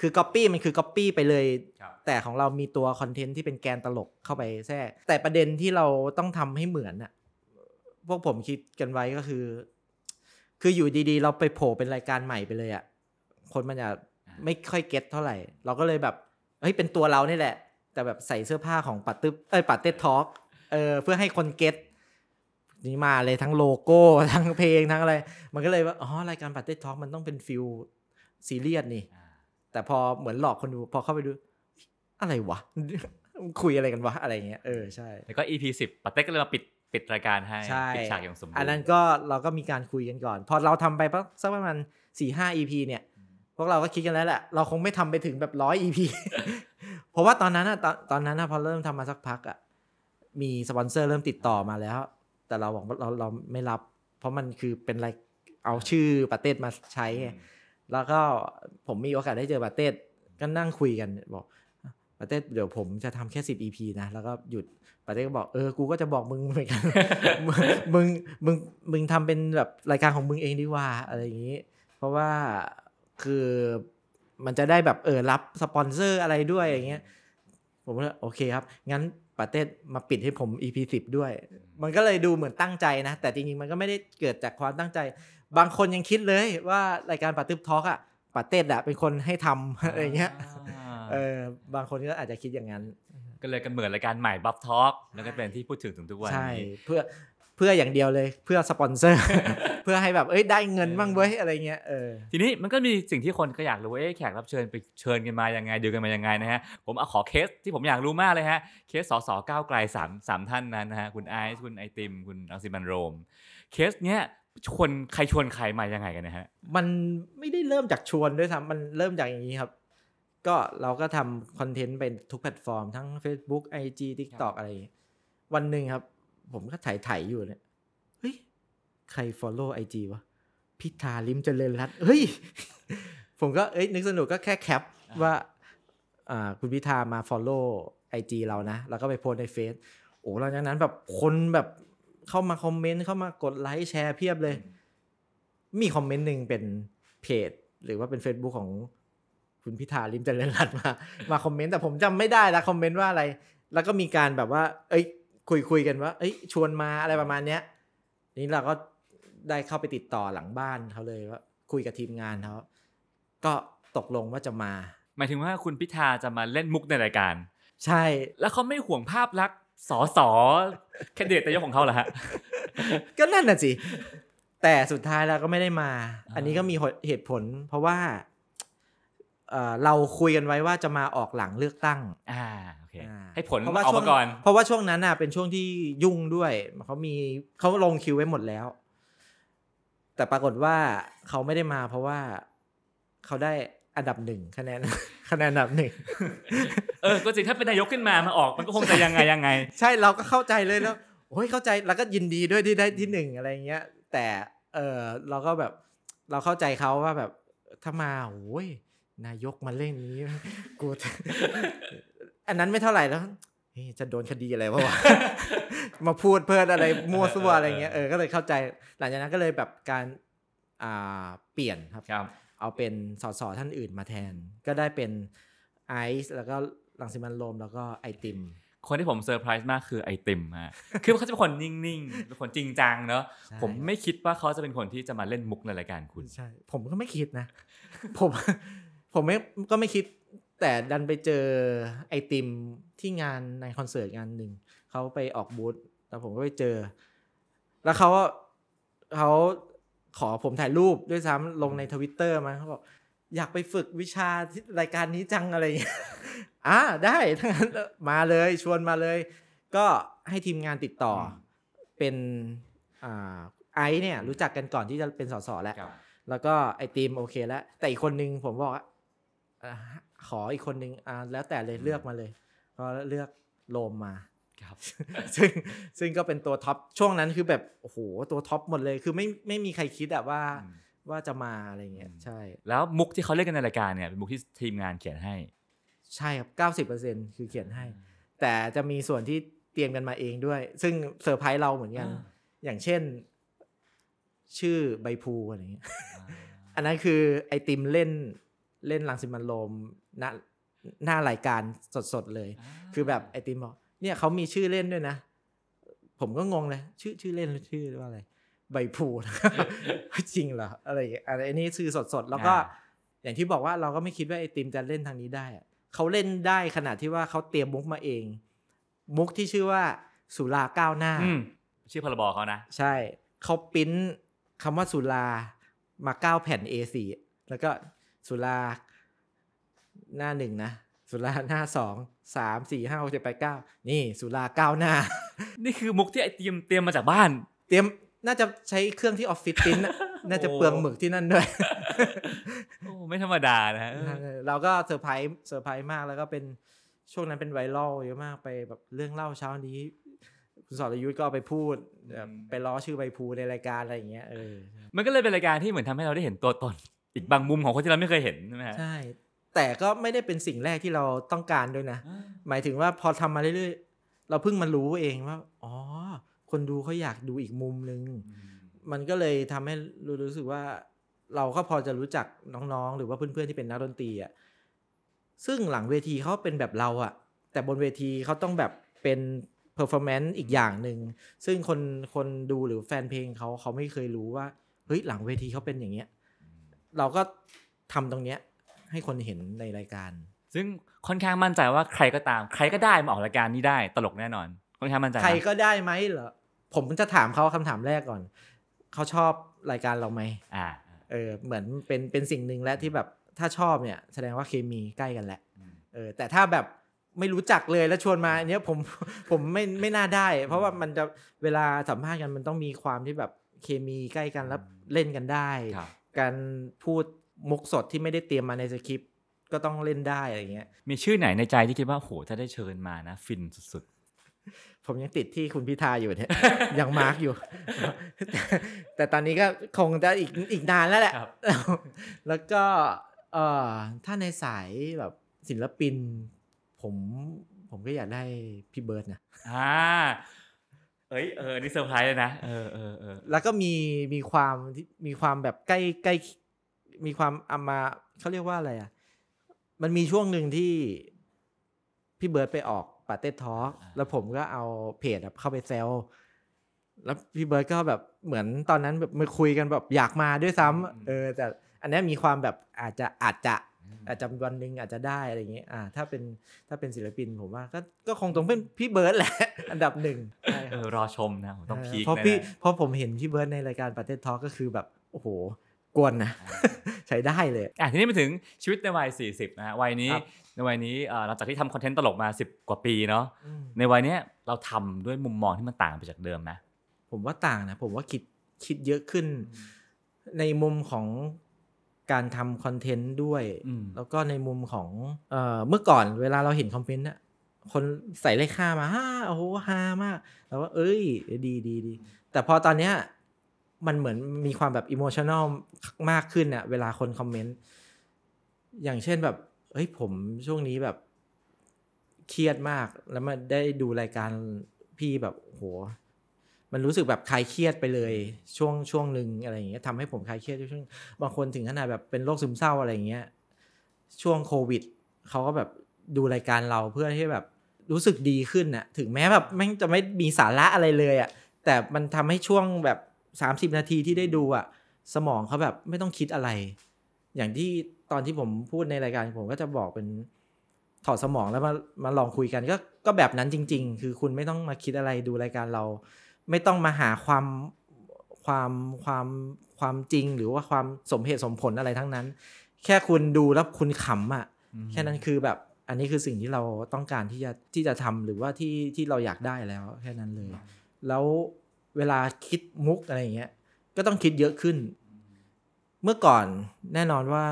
คือก๊อปปี้มันคือก๊อปปี้ไปเลย ครับ แต่ของเรามีตัวคอนเทนต์ที่เป็นแกนตลกเข้าไปแทรกแต่ประเด็นที่เราต้องทำให้เหมือนน่ะพวกผมคิดกันไว้ก็คือ คืออยู่ดีๆ เราไปโผล่เป็นรายการใหม่ไปเลยอะ่ะคนมันจะไม่ค่อย get เท่าไหร่ เราก็เลยแบบเฮ้ยเป็นตัวเรานี่แหละ แต่แบบใส่เสื้อผ้าของป๋าตึ๊บเอ้ยป๋าเต็ด Talk เออเพื่อให้คน getนี่มาเลยทั้งโลโก้ ทั้งเพลงทั้งอะไร มันก็เลยว่าอ๋อรายการปาเต้ทอ k มันต้องเป็น feel ซีเรียสนี่ แต่พอเหมือนหลอกคนดูพอเข้าไปดู อะไรวะ คุยอะไรกันวะ อะไรเงี้ยเออใช่ แล้วก็ EP 10ป๋าเต็ดก็เลยมาปิดปิดรายการให้ใช่ปิดฉากอย่างสมบูรณ์อันนั้นก็เราก็มีการคุยกันก่อน พอเราทำไปสักประมาณสี่ห้า EP เนี่ย พวกเราก็คิดกันแล้วแหละ เราคงไม่ทำไปถึงแบบร้อย EP เพราะว่าตอนนั้นอะตอนตอนนั้นอะพอเริ่มทำมาสักพักอะมีสปอนเซอร์เริ่มติดต่อมาแล้ว แต่เราบอกว่าเราเราไม่รับ เพราะมันคือเป็นอะไรเอาชื่อป๋าเต็ดมาใช้ไง แล้วก็ผมมีโอกาสได้เจอป๋าเต็ดก็นั่งคุยกันบอกป๋าเต็ดเดี๋ยวผมจะทำแค่สิบ EP นะ แล้วก็หยุดป๋าเต็ดก็บอกเออ กูก็จะบอกมึงเหมือนกัน มึง มึง มึงทำเป็นแบบรายการของมึงเองดีกว่า อะไรอย่างนี้ เพราะว่าคือมันจะได้แบบเออรับสปอนเซอร์อะไรด้วยอย่างเงี้ย ผมก็โอเคครับ งั้นป๋าเต็ดมาปิดให้ผม EP สิบด้วย มันก็เลยดูเหมือนตั้งใจนะ แต่จริงๆมันก็ไม่ได้เกิดจากความตั้งใจ บางคนยังคิดเลยว่ารายการป๋าเต็ดทอล์กอะป๋าเต็ดอะเป็นคนให้ทำอะไรเงี้ยเออบางคนก็อาจจะคิดอย่างนั้น ก็เลยกันเหมือนรายการใหม่ BUFF TALK แล้วก็เป็นที่พูดถึงถึงทุกวันใช่นี้เพื่อเพื่ออย่างเดียวเลยเพื่อสปอนเซอร์ เพื่อให้แบบเอ้ยได้เงินบ้างเว้ยอะไรเงี้ยเออทีนี้มันก็มีสิ่งที่คนก็อยากรู้ว่าเอ๊ะแขกรับเชิญไปเชิญกันมายังไงดูกันมายังไงนะฮะผมเอาขอเคสที่ผมอยากรู้มากเลยฮะเคสสสก้าวไกลสามสามท่านนั้นนะฮะคุณไอซ์คุณไอติม คุณรังสิมันต์ โรม เคสเนี้ย ชวนใครชวนใครมายังไงกันนะฮะ มันไม่ได้เริ่มจากชวนด้วยซ้ำมันเริ่มจากอย่างนี้ครับ ก็เราก็ทำคอนเทนต์เป็นทุกแพลตฟอร์มทั้ง Facebook IG TikTok อะไรอย่างงี้วันหนึ่งครับ ผมก็ถ่ายถ่ายๆอยู่เนี่ยเฮ้ย ใคร follow IG วะพิธาลิมเจริญรัตน์เฮ้ย ผมก็เอ้ยนึกสนุกก็แค่แคปอ่าว่าอ่าคุณพิธามา follow IG เรานะ แล้วก็ไปโพสต์ในเฟซโอ้หลังจากนั้นแบบคนแบบ เข้ามาคอมเมนต์เข้ามากดไลค์แชร์เพียบเลย มีคอมเมนต์หนึ่งเป็นเพจ หรือว่าเป็น Facebook ของคุณพิธาลิมเจริญรัตน์มา มาคอมเมนต์แต่ผมจำไม่ได้ละคอมเมนต์ว่าอะไร แล้วก็มีการแบบว่า เอ้ย คุยคุยกันว่า เอ้ย ชวนมาอะไรประมาณเนี้ยนี่เราก็ได้เข้าไปติดต่อหลังบ้านเขาเลยว่า คุยกับทีมงานเขาก็ตกลงว่าจะมา หมายถึงว่าคุณพิธาจะมาเล่นมุกในรายการ ใช่ แล้วเขาไม่ห่วงภาพลักษณ์ สอสอแคนดิเดตนายกของเขาเหรอฮะ ก็นั่นน่ะสิ แต่สุดท้ายแล้วก็ไม่ได้มาอ่าอันนี้ก็มีเหตุผล เพราะว่าเอ่อเราคุยกันไว้ว่าจะมาออกหลังเลือกตั้ง อ่าโอเคอ่าให้ผลเพราะว่าออกช่วมางก่อน เพราะว่าช่วงนั้นน่ะเป็นช่วงที่ยุ่งด้วยเขามีเขาลงคิวไว้หมดแล้ว แต่ปรากฏว่าเขาไม่ได้มาเพราะว่าเขาได้ อันดับหนึ่งคะแนนคะแนนอันดับหนึ่งเออก็จริงถ้าเป็นนายกขึ้นมามาออกมันก็คงจะยังไงยังไง ใช่เราก็เข้าใจเลยแล้วโอ้ยเข้าใจแล้วก็ยินดีด้วยที่ได้ที่หนึ่งอะไรเงี้ย แต่เออเราก็แบบเราเข้าใจเขาว่าแบบถ้ามาโอ้ยนายกมาเล่นนี้กูอันนั้นไม่เท่าไหร่แล้วเฮ้ยจะโดนคดีอะไรวะวะมาพูดเพื่อนอะไรมั่วซั่วอะไรเงี้ยเออก็เลยเข้าใจ หลังจากนั้นก็เลยแบบการอ่าเปลี่ยนครับครับ เอาเป็นสสท่านอื่นมาแทน ก็ได้เป็นไอซ์แล้วก็ลังสิมันต์โรมแล้วก็ไอติม คนที่ผมเซอร์ไพรส์มากคือไอติมฮะคือเขาจะเป็นคนนิ่งๆเป็นคนจริงจังเนอะใช่ผมไม่คิดว่าเขาจะเป็นคนที่จะมาเล่นมุกในรายการคุณใช่ผมก็ไม่คิดนะ ผมผมไม่ก็ไม่คิดแต่ดันไปเจอไอติมที่งานในคอนเสิร์ตงานหนึ่งเขาไปออกบูธแล้วผมก็ไปเจอ แล้วเขาก็เขา ขอผมถ่ายรูปด้วยซ้ำลงในทวิตเตอร์มาเขาบอกอยากไปฝึกวิชาที่รายการนี้จังอะไรอย่างเงี้ยอ่าได้ทั้งนั้นมาเลยชวนมาเลย ก็ให้ทีมงานติดต่ออมเป็นอ่าไอซ์เนี่ยรู้จักกันก่อนที่จะเป็นสสแล้วครับแล้วก็ไอติมโอเคแล้ว แต่อีกคนนึงผมบอกว่าอ่าขออีกคนนึงอ่าแล้วแต่เลยเลือกมาเลย ก็เลือกโรมมาครับ ซึ่งซึ่งก็เป็นตัวท็อปช่วงนั้นคือแบบโอ้โหตัวท็อปหมดเลยคือไม่ไม่มีใครคิดอะว่าอืมว่าจะมาอะไรเงี้ยอืมใช่ แล้วมุกที่เขาเล่นกันในรายการเนี่ยเป็นมุกที่ทีมงานเขียนให้ ใช่ครับเก้าสิบเปอร์เซ็นต์คือเขียนให้ แต่จะมีส่วนที่เตรียมกันมาเองด้วย ซึ่งเซอร์ไพรส์เราเหมือนกันอ่าอย่างเช่น ชื่อใบพลูอะไรเงี้ยอันนั้นคือไอติมเล่นเล่นลังสิมันต์โรมหน้าหน้ารายการสดๆเลย คือแบบไอติมบอก เนี่ยเขามีชื่อเล่นด้วยนะ ผมก็งงเลย ชื่อชื่อเล่นหรือชื่อว่าอะไร ใบพลูจริงเหรออะไรอย่างเงี้ยอันนี้คือสดๆ แล้วก็อ่าอย่างที่บอกว่าเราก็ไม่คิดว่าไอติมจะเล่นทางนี้ได้อะเขาเล่นได้ขนาดที่ว่าเขาเตรียมมุกมาเอง มุกที่ชื่อว่าสุราก้าวหน้าอืมชื่อพรบเขานะ ใช่เขาปริ้นคำว่าสุรามาเก้าแผ่น A4 แล้วก็สุราหน้าหนึ่งนะ สุราหน้าสองสามสี่ห้าหกเจ็ดแปดเก้านี่สุราเก้าหน้า นี่คือมุกที่ไอเตรียมเตรียมมาจากบ้าน เตรียมน่าจะใช้เครื่องที่ออฟฟิศปริ้นน่ะน่าจะเปลืองหมึกที่นั่นด้วยโอ้ไม่ธรรมดานะฮะเออเราก็เซอร์ไพรส์เซอร์ไพรส์มากแล้วก็เป็นช่วงนั้นเป็นไวรัลเยอะมากไปแบบเรื่องเล่าเช้านี้ คุณสรยุทธ์ก็เอาไปพูดแบบไปล้อชื่อใบพูในรายการอะไรอย่างเงี้ยเออมันก็เลยเป็นรายการที่เหมือนทำให้เราได้เห็นตัวตนอีกบางมุมของคนที่เราไม่เคยเห็นใช่ไหมฮะใช่ แต่ก็ไม่ได้เป็นสิ่งแรกที่เราต้องการด้วยนะอ่าหมายถึงว่าพอทำมาเรื่อยๆ เราเพิ่งมารู้เองว่า อ๋อ คนดูเขาอยากดูอีกมุมนึง มันก็เลยทำให้รู้รู้สึกว่า เราก็พอจะรู้จักน้องๆ หรือว่าเพื่อนๆที่เป็นนักดนตรีอะ ซึ่งหลังเวทีเขาเป็นแบบเราอะ แต่บนเวทีเขาต้องแบบเป็น performance อีกอย่างหนึ่ง ซึ่งคนคนดูหรือแฟนเพลงเขาเขาไม่เคยรู้ว่า เฮ้ยหลังเวทีเขาเป็นอย่างเงี้ย เราก็ทำตรงเนี้ย ให้คนเห็นในรายการ ซึ่งค่อนข้างมั่นใจว่าใครก็ตาม ใครก็ได้มาออกรายการนี้ได้ตลกแน่นอนค่อนข้างมั่นใจนะใครก็ได้ไหมเหรอผมจะถามเขาคำถามแรกก่อนเขาชอบรายการเราไหมอ่า เออเหมือนเป็นเป็นสิ่งหนึ่งแล้วที่แบบถ้าชอบเนี่ย แสดงว่าเคมีใกล้กันแหละเออ แต่ถ้าแบบไม่รู้จักเลยแล้วชวนมาอันเนี้ยผมผมไม่ไม่น่าได้ เพราะว่ามันจะเวลาสัมภาษณ์กันมันต้องมีความที่แบบเคมีใกล้กันแล้วเล่นกันได้ครับการพูด มุกสดที่ไม่ได้เตรียมมาในสคริปต์ก็ต้องเล่นได้อะไรเงี้ย มีชื่อไหนในใจที่คิดว่าโหถ้าได้เชิญมานะ ฟินสุดผมยังติดที่คุณพิธาอยู่เนี่ย ยัง mark อยู่ แต่แต่ตอนนี้ก็คงจะอีกอีกนานแล้วแหละครับแล้วแล้วก็เอ่อถ้าในสายแบบศิลปิน ผมผมก็อยากได้พี่เบิร์ดนะๆอ่าเอ้ยเออนี่เซอร์ไพรส์เลยนะเออเออเออแล้วก็มีมีความที่มีความแบบใกล้ใกล้ มีความเอามาเขาเรียกว่าอะไรอะ มันมีช่วงหนึ่งที่พี่เบิร์ดไปออกป๋าเต็ดทอล์กแล้วผมก็เอาเพจแบบเข้าไปแซวแล้วพี่เบิร์ดก็แบบเหมือนตอนนั้นแบบมาคุยกันแบบอยากมาด้วยซ้ำเออ แต่อันเนี้ยมีความแบบอาจจะอาจจะอาจจะวันหนึ่งอาจจะได้อะไรอย่างเงี้ยอ่า ถ้าเป็นถ้าเป็นศิลปินผมว่าก็ก็คงต้องเป็นพี่เบิร์ดแหละ อันดับหนึ่งใช่คเอรับอรอชมนะผมต้องพีคเพราะแน่ๆพี่เพราะผมเห็นพี่เบิร์ดในรายการปาเต้ทอก็คือแบบโอ้โห กวนนะใช้ได้เลยอะทีนี้มาถึงชีวิตในวัย 40นะฮะวัยนี้ครับในวัยนี้เอ่อหลังจากที่ทำคอนเทนต์ตลกมา 10 กว่าปีเนาะอืมในวัยเนี้ยเราทำด้วยมุมมองที่มันต่างไปจากเดิมนะผมว่าต่างนะ ผมว่าคิดคิดเยอะขึ้น ในมุมของการทำคอนเทนต์ด้วยอืมแล้วก็ในมุมของเอ่อเมื่อก่อนเวลาเราเห็นคอมเมนต์อะคนใส่เลขห้ามาฮ่าโอ้โหฮามาก แล้วว่า เอ้ย ดีดีดีแต่พอตอนเนี้ย มันเหมือนมีความแบบอิโมชัน a ลมากขึ้นอะเวลาคนคอมเมนต์ อย่างเช่นแบบ เฮ้ยผมช่วงนี้แบบเครียดมากแล้วมาได้ดูรายการพี่แบบโห มันรู้สึกแบบคลายเครียดไปเลย ช่วงช่วงหนึ่งอะไรอย่างเงี้ยทำให้ผมคลายเครียดช่วงบางคนถึงขนาดแบบเป็นโรคซึมเศร้าอะไรอย่างเงี้ยช่วงโควิดเขาก็แบบดูรายการเราเพื่อที่แบบรู้สึกดีขึ้นน่ะถึงแม้แบบแม่งจะไม่มีสาระอะไรเลยอะ่ะแต่มันทำให้ช่วงแบบ สามสิบนาทีที่ได้ดูอะ่ะสมองเขาแบบไม่ต้องคิดอะไร อย่างที่ตอนที่ผมพูดในรายการผมก็จะบอกเป็นถอดสมองแล้วมามาลองคุยกันก็ก็แบบนั้นจริง ๆ คือคุณไม่ต้องมาคิดอะไรดูรายการเรา ไม่ต้องมาหาความความความความจริงหรือว่าความสมเหตุสมผลอะไรทั้งนั้น แค่คุณดูแล้วคุณขำอะอืมแค่นั้นคือแบบอันนี้คือสิ่งที่เราต้องการที่จะที่จะทำหรือว่าที่ที่เราอยากได้แล้วแค่นั้นเลย แล้ว เวลาคิดมุกอะไรอย่างเงี้ย ก็ต้องคิดเยอะขึ้น เมื่อก่อนแน่นอนว่า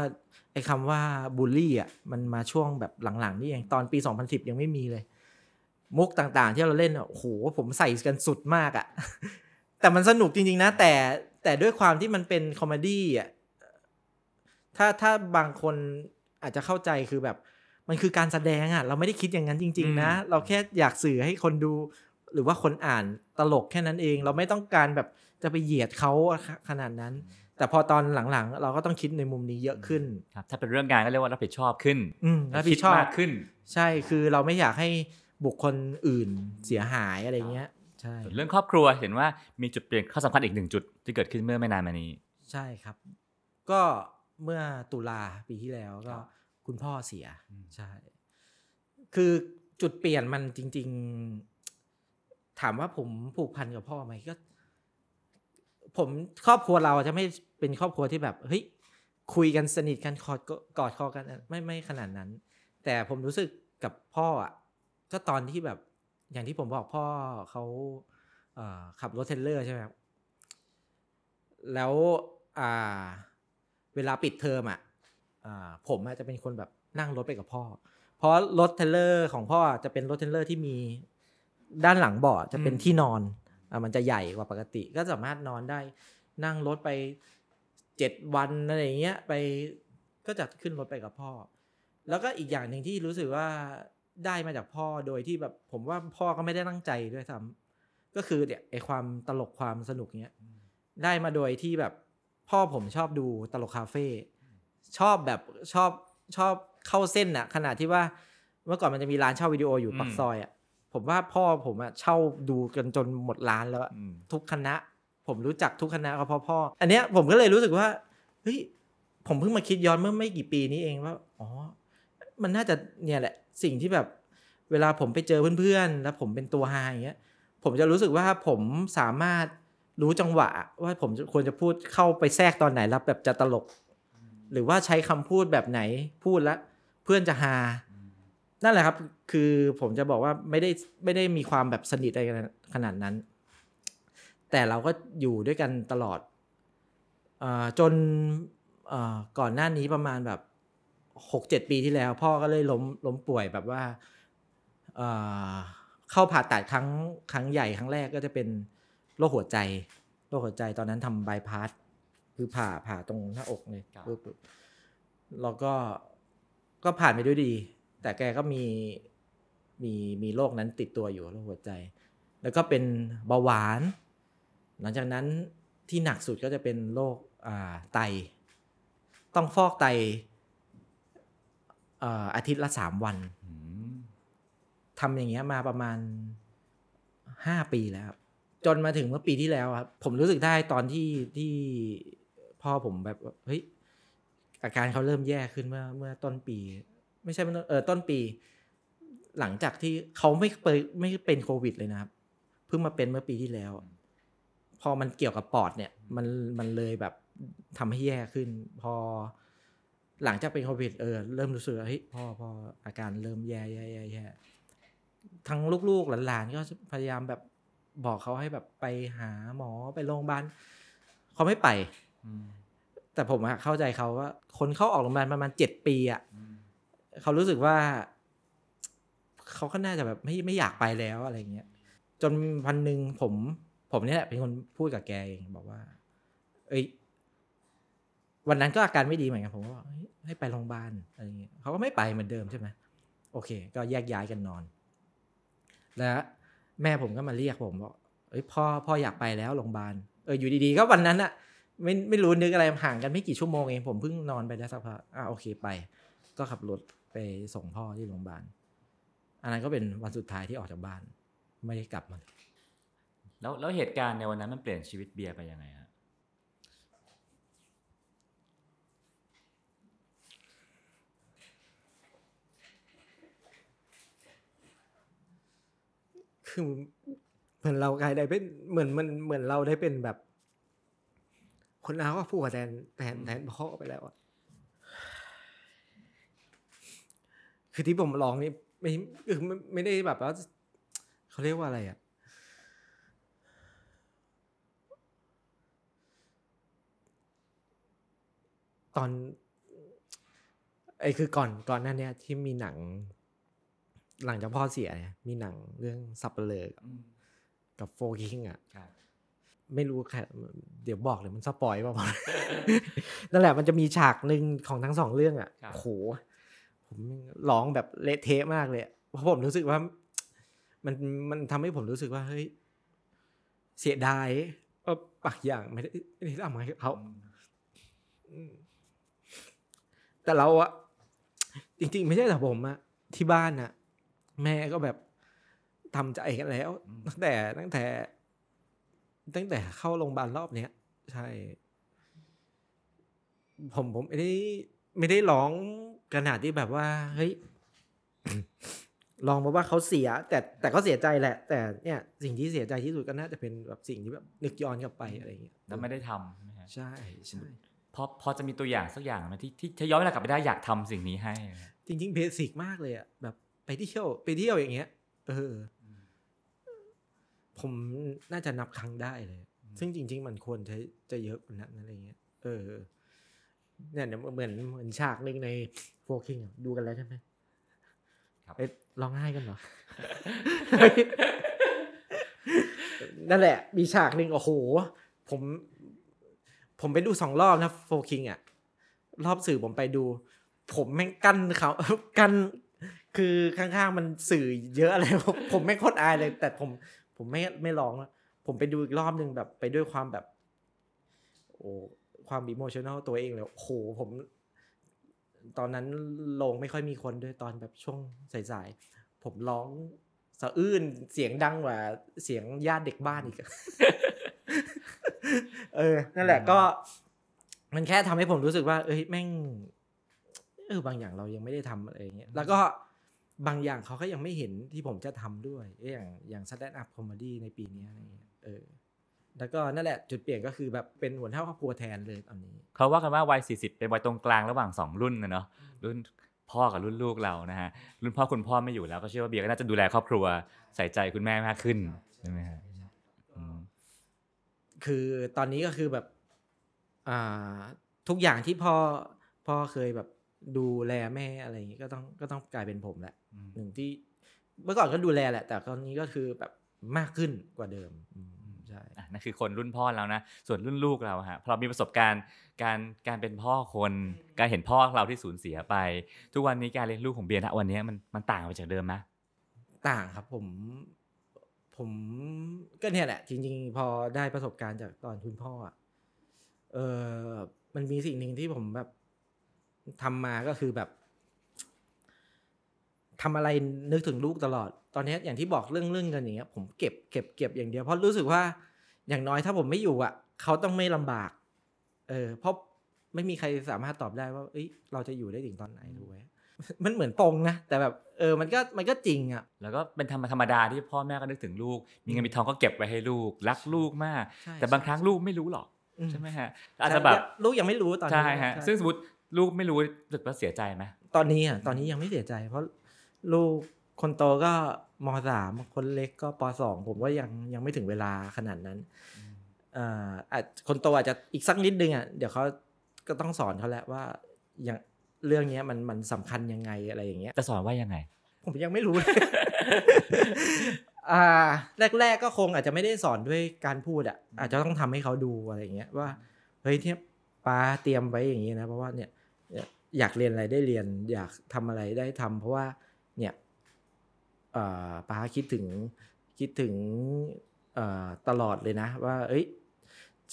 ไอ้คำว่าบูลลี่อะมันมาช่วงแบบหลังๆนี่เองตอนปี 2010 ยังไม่มีเลย มุกต่างๆ ที่เราเล่นอะโอ้โหผมใส่กันสุดมากอะ แต่มันสนุกจริง ๆ นะ แต่แต่ด้วยความที่มันเป็นคอมเมดี้อะถ้าถ้าบางคนอาจจะเข้าใจคือแบบมันคือการแสดงอะ เราไม่ได้คิดอย่างนั้นจริง ๆ นะ เราแค่อยากสื่อให้คนดู หรือว่าคนอ่านตลกแค่นั้นเอง เราไม่ต้องการแบบจะไปเหยียดเขาขนาดนั้น แต่พอตอนหลังๆ เราก็ต้องคิดในมุมนี้เยอะขึ้นครับถ้าเป็นเรื่องงานก็เรียกว่ารับผิดชอบขึ้นอืมรับผิดชอบคิมากขึ้น ใช่คือเราไม่อยากให้บุคคลอื่นเสียหายอะไรเงี้ยใช่ส่วนเรื่องครอบครัวเห็นว่ามีจุดเปลี่ยนข้อสำคัญอีกหนึ่งจุดที่เกิดขึ้นเมื่อไม่นานมานี้ ใช่ครับ ก็เมื่อตุลาปีที่แล้วก็ครับคุณพ่อเสียอืมใช่ คือจุดเปลี่ยนมันจริง ๆ ถามว่าผมผูกพันกับพ่อไหมก็ ผมครอบครัวเราจะไม่เป็นครอบครัวที่แบบเฮ้ยคุยกันสนิทกันกอดกอดคอกันไม่ไม่ขนาดนั้น แต่ผมรู้สึกกับพ่ออะก็ตอนที่แบบ อย่างที่ผมบอกพ่อเขาขับรถเทรลเลอร์ใช่ไหมครับแล้วอ่าเวลาปิดเทอมอะผมอะจะเป็นคนแบบนั่งรถไปกับพ่อ เพราะรถเทรลเลอร์ของพ่อจะเป็นรถเทรลเลอร์ที่มี ด้านหลังเบาะจะเป็นอืมที่นอนอะมันจะใหญ่กว่าปกติ ก็สามารถนอนได้นั่งรถไปเจ็ดวันอะไรอย่างเงี้ยไปก็จะขึ้นรถไปกับพ่อ แล้วก็อีกอย่างหนึ่งที่รู้สึกว่าได้มาจากพ่อโดยที่แบบผมว่าพ่อก็ไม่ได้ตั้งใจด้วยซ้ำก็คือเนี่ยไอความตลกความสนุกเนี้ยได้มาโดยที่แบบพ่อผมชอบดูตลกคาเฟ่ชอบแบบชอบชอบเข้าเส้นอะขนาดที่ว่าเมื่อก่อนมันจะมีร้านเช่าวิดีโออยู่อืมปักซอยอะ ผมว่าพ่อผมอะเช่าดูกันจนหมดร้านแล้วอะอืมทุกคณะ ผมรู้จักทุกคณะก็เพราะพ่อ อันเนี้ยผมก็เลยรู้สึกว่าเฮ้ยผมเพิ่งมาคิดย้อนเมื่อไม่กี่ปีนี้เองว่าอ๋อมันน่าจะเนี่ยแหละสิ่งที่แบบเวลาผมไปเจอเพื่อนๆ แล้วผมเป็นตัวฮาอย่างเงี้ยผมจะรู้สึกว่าผมสามารถรู้จังหวะ ว่าผมจะควรจะพูดเข้าไปแทรกตอนไหนแล้วแบบจะตลก หรือว่าใช้คำพูดแบบไหนพูดแล้วเพื่อนจะฮา นั่นแหละครับ คือผมจะบอกว่าไม่ได้ไม่ได้มีความแบบสนิทอะไรกันขนาดนั้น แต่เราก็อยู่ด้วยกันตลอดเออจนเอ่อก่อนหน้านี้ประมาณแบบหกเจ็ดปีที่แล้ว พ่อก็เลยล้มล้มป่วยแบบว่าเอ่อเข้าผ่าตัดครั้งครั้งใหญ่ครั้งแรกก็จะเป็นโรคหัวใจโรคหัวใจตอนนั้นทำบายพาสคือผ่าผ่าตรงหน้าอกเลยครับปึ๊บปึ๊บแล้วก็ก็ผ่านไปด้วยดี แต่แกก็มีมีมีโรคนั้นติดตัวอยู่โรคหัวใจ แล้วก็เป็นเบาหวาน หลังจากนั้นที่หนักสุดก็จะเป็นโรคอ่าไต ต้องฟอกไตเอ่ออาทิตย์ละสามวันอืมทำอย่างเงี้ยมาประมาณห้าปีแล้วครับจนมาถึงเมื่อปีที่แล้วครับผมรู้สึกได้ตอนที่ที่พ่อผมแบบว่าเฮ้ยอาการเขาเริ่มแย่ขึ้นเมื่อเมื่อต้นปี ไม่ใช่เมื่อต้นเออต้นปี หลังจากที่เขาไม่เปยไม่เป็นโควิดเลยนะครับ เพิ่งมาเป็นเมื่อปีที่แล้ว พอมันเกี่ยวกับปอดเนี่ย มันมันเลยแบบทำให้แย่ขึ้น พอหลังจากเป็นโควิดเออเริ่มรู้สึกว่าเฮ้ยพ่อพ่ออาการเริ่มแย่แย่แย่แย่ทั้งลูกๆหลานๆก็พยายามแบบบอกเขาให้แบบไปหาหมอไปโรงพยาบาลเขาไม่ไปอืมแต่ผมอะเข้าใจเขาว่า คนเข้าออกโรงพยาบาลประมาณเจ็ดปีอะอืม เขารู้สึกว่าเขาก็น่าจะแบบไม่ไม่อยากไปแล้วอะไรเงี้ยจนวันหนึ่งผม ผมเนี่ยแหละเป็นคนพูดกับแกเองบอกว่า เอ้ย วันนั้นก็อาการไม่ดีเหมือนกันผมก็บอกเฮ้ยให้ไปโรงพยาบาลอะไรเงี้ยเขาก็ไม่ไปเหมือนเดิมใช่ไหมโอเค ก็แยกย้ายกันนอน แล้วแม่ผมก็มาเรียกผมบอกเอ้ยพ่อพ่ออยากไปแล้วโรงพยาบาลเอออยู่ดีๆก็วันนั้นอะไม่ไม่รู้นึกอะไรห่างกันไม่กี่ชั่วโมงเองผมเพิ่งนอนไปได้สักพักอะโอเคไป ก็ขับรถไปส่งพ่อที่โรงพยาบาล อันนั้นก็เป็นวันสุดท้ายที่ออกจากบ้าน ไม่ได้กลับมาเลยแล้วแล้วเหตุการณ์ในวันนั้นมันเปลี่ยนชีวิตเบียร์ไปยังไงฮะคือเหมือนเรากลายได้เป็นเหมือนมันเหมือนเราได้เป็นแบบ คนเราก็พูดแทนแทนแทนพ่อไปแล้วอะ คือที่ผมร้องนี่ไม่คือไม่ไม่ได้แบบว่าเขาเรียกว่าอะไรอะตอนไอ้คือก่อนก่อนหน้าเนี้ยที่มีหนัง หลังจากพ่อเสียเนี่ยมีหนังเรื่องสับเปลือกับโฟกิงอะครับไม่รู้แค่เดี๋ยวบอกเลยมันสปอยเปล่าวะนั่นแหละมันจะมีฉากหนึ่งของทั้งสองเรื่องอะครับโอ้โห ผมร้องแบบเละเทะมากเลยเพราะผมรู้สึกว่ามันมันทำให้ผมรู้สึกว่าเฮ้ยเสียดายว่าปากอย่างไม่ได้ไม่ได้ทำให้เขาแต่เราอะจริง ๆ ไม่ใช่แต่ผมอะที่บ้านอะแม่ก็แบบทำใจกันแล้ว ตั้งแต่ตั้งแต่ ตั้งแต่เข้าโรงพยาบาลรอบเนี้ยใช่ ผมผมไม่ได้ ไม่ได้ร้องขนาดที่แบบว่าเฮ้ยลองมาว่าเขาเสีย แต่แต่ก็เสียใจแหละ แต่เนี่ยสิ่งที่เสียใจที่สุดก็น่าจะเป็นแบบสิ่งที่แบบนึกย้อนกลับไปอะไรอย่างเงี้ยแล้วไม่ได้ทำใช่ไหมฮะใช่ใช่พอพอจะมีตัวอย่างสักอย่างไหมที่ที่ถ้าย้อนเวลากลับไปได้อยากทำสิ่งนี้ให้ จริง ๆเบสิกมากเลยอะแบบไปเที่ยวไปเที่ยวอย่างเงี้ย เอออผมน่าจะนับครั้งได้เลย ซึ่งจริง ๆ มันควรจะจะเยอะกว่านั้นอะไรเงี้ยเออ เนี่ยเดี๋ยวเหมือนเหมือนฉากหนึ่งในโฟคิงดูกันแล้วใช่ไหมครับเอ้ยร้องไห้กันเหรอ นั่นแหละ มีฉากหนึ่งโอ้โห ผม ผมไปดูสองรอบนะโฟคิงอะ รอบสื่อผมไปดู ผมแม่งกั้นเขากั้นคือข้างๆมันสื่อเยอะอะไร ผมผมไม่งโคตรอายเลย แต่ผมผมไม่ไม่ร้องอะผมไปดูอีกรอบหนึ่งแบบไปด้วยความแบบ โอ้ ความอิโมชัน a ลตัวเองเลยโอ้โหผม ตอนนั้นโรงไม่ค่อยมีคนด้วยตอนแบบช่วงสายๆ ผมร้องสะอื้นเสียงดังกว่าเสียงญาติเด็กบ้านอีกอะเออ นั่นแหละก็ มันแค่ทำให้ผมรู้สึกว่า เอ้ยแม่ง เออบางอย่างเรายังไม่ได้ทำอะไรอย่างเงี้ย แล้วก็บางอย่างเขาก็ยังไม่เห็นที่ผมจะทำด้วยเอ้ยอย่างอย่าง stand up comedy ในปีนี้อะไรเงี้ย เออ แล้วก็นั่นแหละจุดเปลี่ยนก็คือแบบเป็นหัวหน้าครอบครัวแทนเลยตอนนี้ เขาว่ากันว่าวัย 40 เป็นวัยตรงกลางระหว่างสองรุ่นนะเนาะรุ่นพ่อกับรุ่นลูกเรานะฮะรุ่นพ่อคุณพ่อไม่อยู่แล้วก็เชื่อว่าเบียร์ก็น่าจะดูแลครอบครัวใส่ใจคุณแม่มากขึ้นใช่ไหมฮะอืมคือตอนนี้ก็คือแบบอ่าทุกอย่างที่พ่อพ่อเคยแบบดูแลแม่อะไรอย่างงี้ก็ต้องก็ต้องกลายเป็นผมแหละอืมหนึ่งที่เมื่อก่อนก็ดูแลแหละ แต่ตอนนี้ก็คือแบบมากขึ้นกว่าเดิมอืมใช่อะ นั่นคือคนรุ่นพ่อเรานะ ส่วนรุ่นลูกเราฮะพอเรามีประสบการณ์การการเป็นพ่อคน การเห็นพ่อเราที่สูญเสียไป ทุกวันนี้การเลี้ยงลูกของเบียร์ณวันนี้มันมันต่างไปจากเดิมไหมต่างครับผมผมก็เนี่ยแหละ จริง ๆ พอได้ประสบการณ์จากตอนคุณพ่ออะเออมันมีสิ่งหนึ่งที่ผมแบบทำมาก็คือแบบทำอะไรนึกถึงลูกตลอด ตอนเนี้ยอย่างที่บอกเรื่องเรื่องเงินอย่างเงี้ย ผมเก็บเก็บเก็บอย่างเดียวเพราะรู้สึกว่า อย่างน้อยถ้าผมไม่อยู่อะ เขาต้องไม่ลำบาก เออ เพราะไม่มีใครสามารถตอบได้ว่า เอ้ย เราจะอยู่ได้ถึงตอนไหนรู้ไหมมันเหมือนปงนะ แต่แบบ เออ มันก็ มันก็จริงอะ แล้วก็เป็นธรรมธรรมดาที่พ่อแม่ก็นึกถึงลูก มีเงินมีทองก็เก็บไว้ให้ลูก รักลูกมากใช่แต่บางครั้งลูกไม่รู้หรอกอืมใช่ไหมฮะ อาจจะแบบ ลูกยังไม่รู้ตอนนี้ ใช่ฮะใช่ซึ่งสมมติลูกไม่รู้รู้สึกว่าเสียใจไหม ตอนนี้อะ ตอนนี้ยังไม่เสียใจ เพราะลูกคนโตก็ มสามคนเล็กก็ปสองผมว่ายังยังไม่ถึงเวลาขนาดนั้นเอ่ออาจคนโตอาจจะอีกสักนิดนึงอะเดี๋ยวเขาก็ต้องสอนเขาแหละว่าอย่างเรื่องเนี้ยมันมันสำคัญยังไงอะไรอย่างเงี้ยจะสอนว่ายังไง ผมยังไม่รู้เลยอ่า แรก ๆ ก็คงอาจจะไม่ได้สอนด้วยการพูดอะ อาจจะต้องทำให้เขาดูอะไรอย่างเงี้ยว่าเฮ้ยที่ป้าเตรียมไว้อย่างงี้นะ เพราะว่าเนี่ยเนี่ยอยากเรียนอะไรได้เรียน อยากทำอะไรได้ทำเพราะว่าเนี่ยเอ่อ ป้าคิดถึงคิดถึงเอ่อตลอดเลยนะ ว่า เอ้ย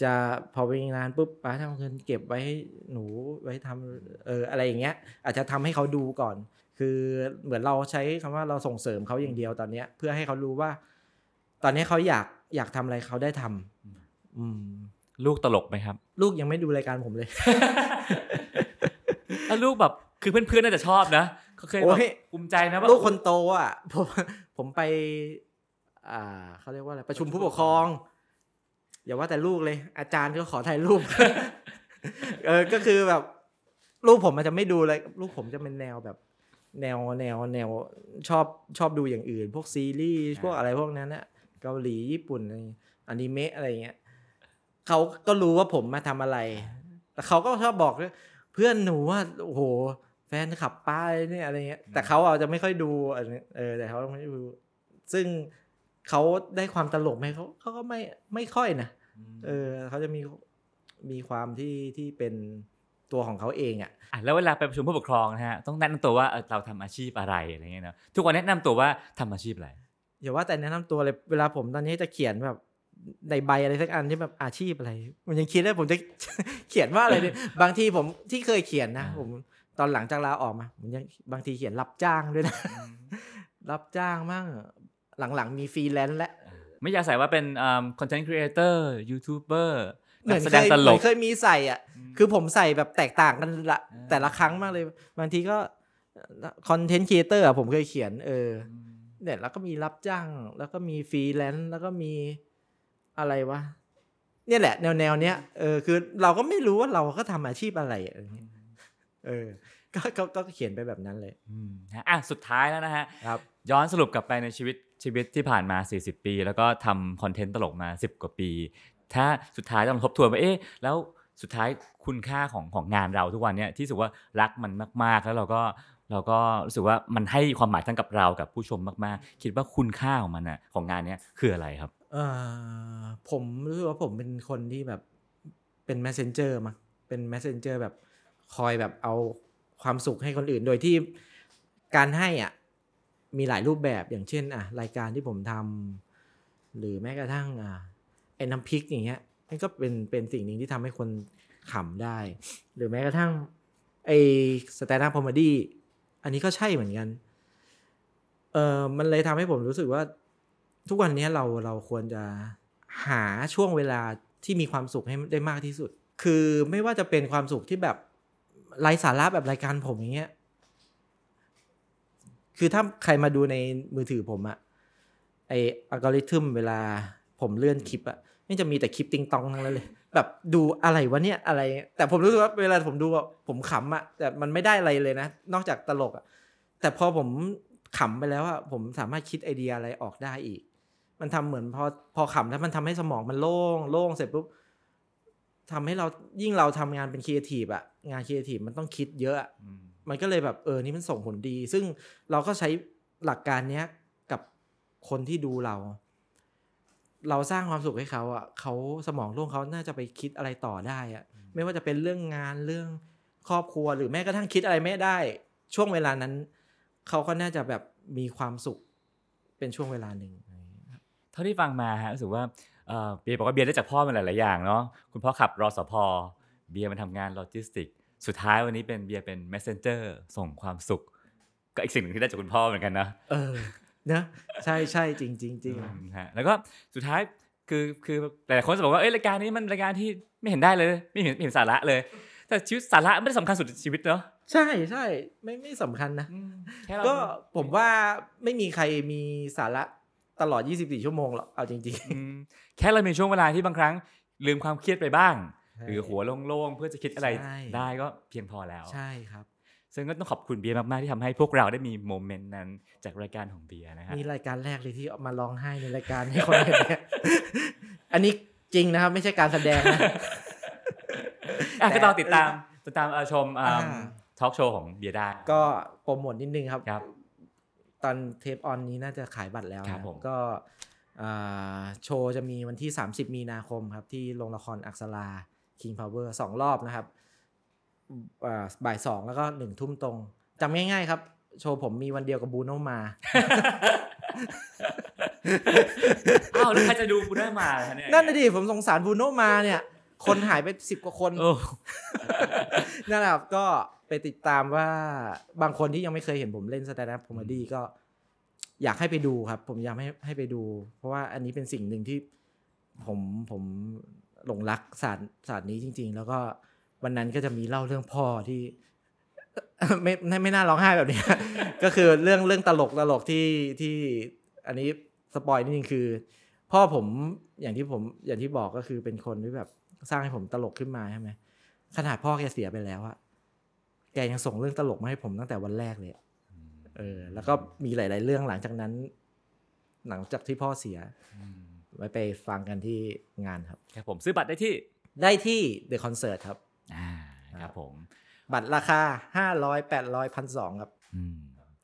จะพอไปงานปุ๊บป้าทำเงินเก็บไว้ให้หนูไว้ทำเอออะไรอย่างเงี้ย อาจจะทำให้เขาดูก่อน คือเหมือนเราใช้คำว่าเราส่งเสริมเขาอย่างเดียวตอนเนี้ย เพื่อให้เขารู้ว่า ตอนนี้เขาอยากอยากทำอะไรเขาได้ทำอืมลูกตลกไหมครับ ลูกยังไม่ดูรายการผมเลย แล้วลูกแบบคือเพื่อนๆน่าจะชอบนะ เขาเคยโอ้แบบยภูมิใจนะว่าลูกคนโตอะผมผมไป อ่าเขาเรียกว่าอะไรประชุมผู้ปกครอง อย่าว่าแต่ลูกเลย อาจารย์ก็ขอถ่ายรูปเออก็คือแบบ ลูกผมมันจะไม่ดูเลยลูกผมจะเป็นแนวแบบ แนวแนวแนวชอบชอบดูอย่างอื่น พวกซีรีส์พวกอะไรพวกนั้นนะเกาหลีญี่ปุ่นอะไรอนิเมะอะไรเงี้ยเขาก็รู้ว่าผมมาทำอะไร แต่เขาก็ชอบบอกด้วยเพื่อนหนูว่าโอ้โหแฟนขับป้ายเนี่ยอะไรเงี้ย แต่เขาอาจจะไม่ค่อยดูอะไรเงี้ยเออแต่เขาไม่ดู ซึ่งเขาได้ความตลกไหมเขาเขาก็ไม่ไม่ค่อยนะเออเขาจะมีมีความที่ที่เป็นตัวของเขาเองอะอะแล้วเวลาไปประชุมผู้ปกครองนะฮะต้องแนะนำตัวว่าเออเราทำอาชีพอะไรอะไรเงี้ยเนอะทุกคนแนะนำตัวว่าทำอาชีพอะไรอย่าว่าแต่แนะนำตัวเลยเวลาผมตอนนี้จะเขียนแบบในใบอะไรสักอันที่แบบอาชีพอะไร มันยังคิดได้ผมจะเขียนว่าอะไรเนี่ยบางทีผมที่เคยเขียนนะอ่าผม ตอนหลังจากลาออกมาผมยังบางทีเขียนรับจ้างด้วยนะ รับจ้างมั่งหลังๆ มีฟรีแลนซ์และ ไม่อยากใส่ว่าเป็นคอนเทนต์ครีเอเตอร์ยูทูบเบอร์เหมืนัอกนแสเคดงยตเหลมือกนเคยมีใส่อะอืมคือผมใส่แบบแตกต่างกันละอ่าแต่ละครั้งมากเลย บางทีก็คอนเทนต์ครีเอเตอร์ผมเคยเขียน เออเนี่ยแล้วก็มีรับจ้าง แล้วก็มีฟรีแลนซ์แล้วก็มีอะไรวะเนี่ยแหละ แนวแนวๆเนี้ยเออคือเราก็ไม่รู้ว่าเราก็ทำอาชีพอะไรอะไรเงี้ย เออก็ก็ก็เขียนไปแบบนั้นเลยอืมฮะอะสุดท้ายแล้วนะฮะครับย้อนสรุปกลับไปในชีวิตชีวิตที่ผ่านมา 40 ปี แล้วก็ทำคอนเทนต์ตลกมา 10 กว่าปี ถ้าสุดท้ายต้องทบทวนว่าเอ๊ะแล้วสุดท้ายคุณค่าของของงานเราทุกวันเนี่ยที่รู้สึกว่ารักมันมาก ๆ แล้วเราก็เราก็รู้สึกว่ามันให้ความหมายทั้งกับเรากับผู้ชมมาก ๆ คิดว่าคุณค่าของมันอะของงานเนี้ยคืออะไรครับเออผมรู้สึกว่าผมเป็นคนที่แบบเป็น messenger มั้งเป็น messenger แบบ คอยแบบเอาความสุขให้คนอื่น โดยที่การให้อะมีหลายรูปแบบอย่างเช่นอะรายการที่ผมทำหรือแม้กระทั่งอะไอ้น้ำพริกอย่างเงี้ยมันก็เป็นเป็นสิ่งหนึ่งที่ทำให้คนขำได้ หรือแม้กระทั่งไอ้ stand-up comedy อันนี้ก็ใช่เหมือนกันเออมันเลยทำให้ผมรู้สึกว่า ทุกวันนี้เราเราควรจะหาช่วงเวลาที่มีความสุขให้ได้มากที่สุด คือไม่ว่าจะเป็นความสุขที่แบบ ไร้สาระแบบรายการผมอย่างเงี้ย คือถ้าใครมาดูในมือถือผมอะไอ้อัลกอริทึมเวลาผมเลื่อนคลิปอะนี่จะมีแต่คลิปติงตองทั้งนั้นเลย แบบดูอะไรวะเนี่ยอะไร แต่ผมรู้สึกว่าเวลาผมดูผมขำอะแต่มันไม่ได้อะไรเลยนะ นอกจากตลกอะแต่พอผมขำไปแล้วอะผมสามารถคิดไอเดียอะไรออกได้อีก มันทำเหมือนพอพอขำแล้วมันทำให้สมองมันโล่งโล่งเสร็จปุ๊บ ทำให้เรายิ่งเราทำงานเป็นครีเอทีฟอะงานครีเอทีฟมันต้องคิดเยอะอะ มันก็เลยแบบเออนี่มันส่งผลดี ซึ่งเราก็ใช้หลักการเนี้ยกับคนที่ดูเรา เราสร้างความสุขให้เขาอะเขาสมองโล่งเขาน่าจะไปคิดอะไรต่อได้อะไม่ว่าจะเป็นเรื่องงานเรื่องครอบครัวหรือแม้กระทั่งคิดอะไรไม่ได้ ช่วงเวลานั้น เขาก็น่าจะแบบมีความสุขเป็นช่วงเวลาหนึ่งเท่าที่ฟังมาฮะรู้สึกว่า เอ่อเบียร์บอกว่าเบียร์ได้จากพ่อมาหลาย ๆ อย่างเนาะคุณพ่อขับรอสพเบียร์มาทำงานโลจิสติก สุดท้ายวันนี้เป็นเบียร์เป็น messenger ส่งความสุข ก็อีกสิ่งหนึ่งที่ได้จากคุณพ่อเหมือนกันนะเออเนอะใช่ใช่จริงจริงจริงอืมฮะแล้วก็สุดท้ายคือคือหลายๆคนจะบอกว่าเอ้ยรายการนี้มันรายการที่ไม่เห็นได้เลย ไม่เห็นไม่เห็นสาระเลย แต่ชีวิตสาระไม่ได้สำคัญสุดในชีวิตเนาะใช่ใช่ไม่ไม่สำคัญนะอืมแค่เราก็ผมว่าไม่มีใครมีสาระ ตลอด 24 ชั่วโมงหรอกเอาจริงอืมแค่เรามีช่วงเวลาที่บางครั้ง ลืมความเครียดไปบ้างใช่หรือหัวโล่งๆ เพื่อจะคิดอะไรใช่ได้ก็เพียงพอแล้วๆใช่ครับ ซึ่งก็ต้องขอบคุณเบียร์มาก ๆ ที่ทำให้พวกเราได้มีโมเมนต์นั้นจากรายการของเบียร์นะฮะนี่รายการแรกเลยที่เอามาร้องไห้ในรายการให้คนเห็นเนี่ยอันนี้จริงนะครับ ไม่ใช่การแสดงนะอะแต่ก็ต้องติดตามติดตามเอ่อชมอ่าทอล์กโชว์ของเบียร์ได้ก็โปรโมทนิดนึงครับครับ ตอนเทปออนนี้น่าจะขายบัตรแล้วครับนะผมก็อ่าโชว์จะมีวันที่ 30 มีนาคมครับ ที่โรงละครอักษรา King Power สองรอบนะครับอ่าบ่ายสองแล้วก็หนึ่งทุ่มตรงจำง่าย ๆ ครับ โชว์ผมมีวันเดียวกับบูโนมาอ้าวแล้วใครจะดูกูได้มาล่ะเนี่ยนั่นน่ะดิผมสงสารบูโนมาเนี่ย คนหายไปสิบกว่าคนโอ้นั่นแหละครับก็ ไปติดตามว่าบางคนที่ยังไม่เคยเห็นผมเล่น stand-up comedy ก็อยากให้ไปดูครับ ผมอยากให้ให้ไปดู เพราะว่าอันนี้เป็นสิ่งหนึ่งที่ผมผมหลงรักศาสตร์ศาสตร์นี้จริง ๆ แล้วก็วันนั้นก็จะมีเล่าเรื่องพ่อที่ไม่ไม่ไม่น่าร้องไห้แบบนี้ ก็คือเรื่องเรื่องตลกตลกที่ที่อันนี้ spoil นิดนึงคือ พ่อผมอย่างที่ผมอย่างที่บอกก็คือเป็นคนที่แบบสร้างให้ผมตลกขึ้นมาใช่ไหมขนาดพ่อแกเสียไปแล้วอะ แกยังส่งเรื่องตลกมาให้ผมตั้งแต่วันแรกเลยอะเออ แล้วก็มีหลาย ๆ เรื่องหลังจากนั้น หลังจากที่พ่อเสียไว้ไปฟังกันที่งานครับครับผมซื้อบัตรได้ที่ได้ที่ The Concert ครับอ่าครับผม บัตรราคา 500 800 1,200ครับอืม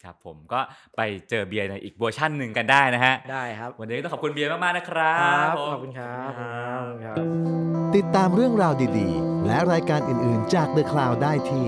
ครับผมก็ไปเจอเบียร์ในอีกเวอร์ชั่นหนึ่งกันได้นะฮะ ได้ครับ วันนี้ต้องขอบคุณเบียร์มาก ๆ นะครับครับผมขอบคุณครับขอบคุณครับติดตามเรื่องราวดี ๆ และรายการอื่น ๆ จาก The Cloud ได้ที่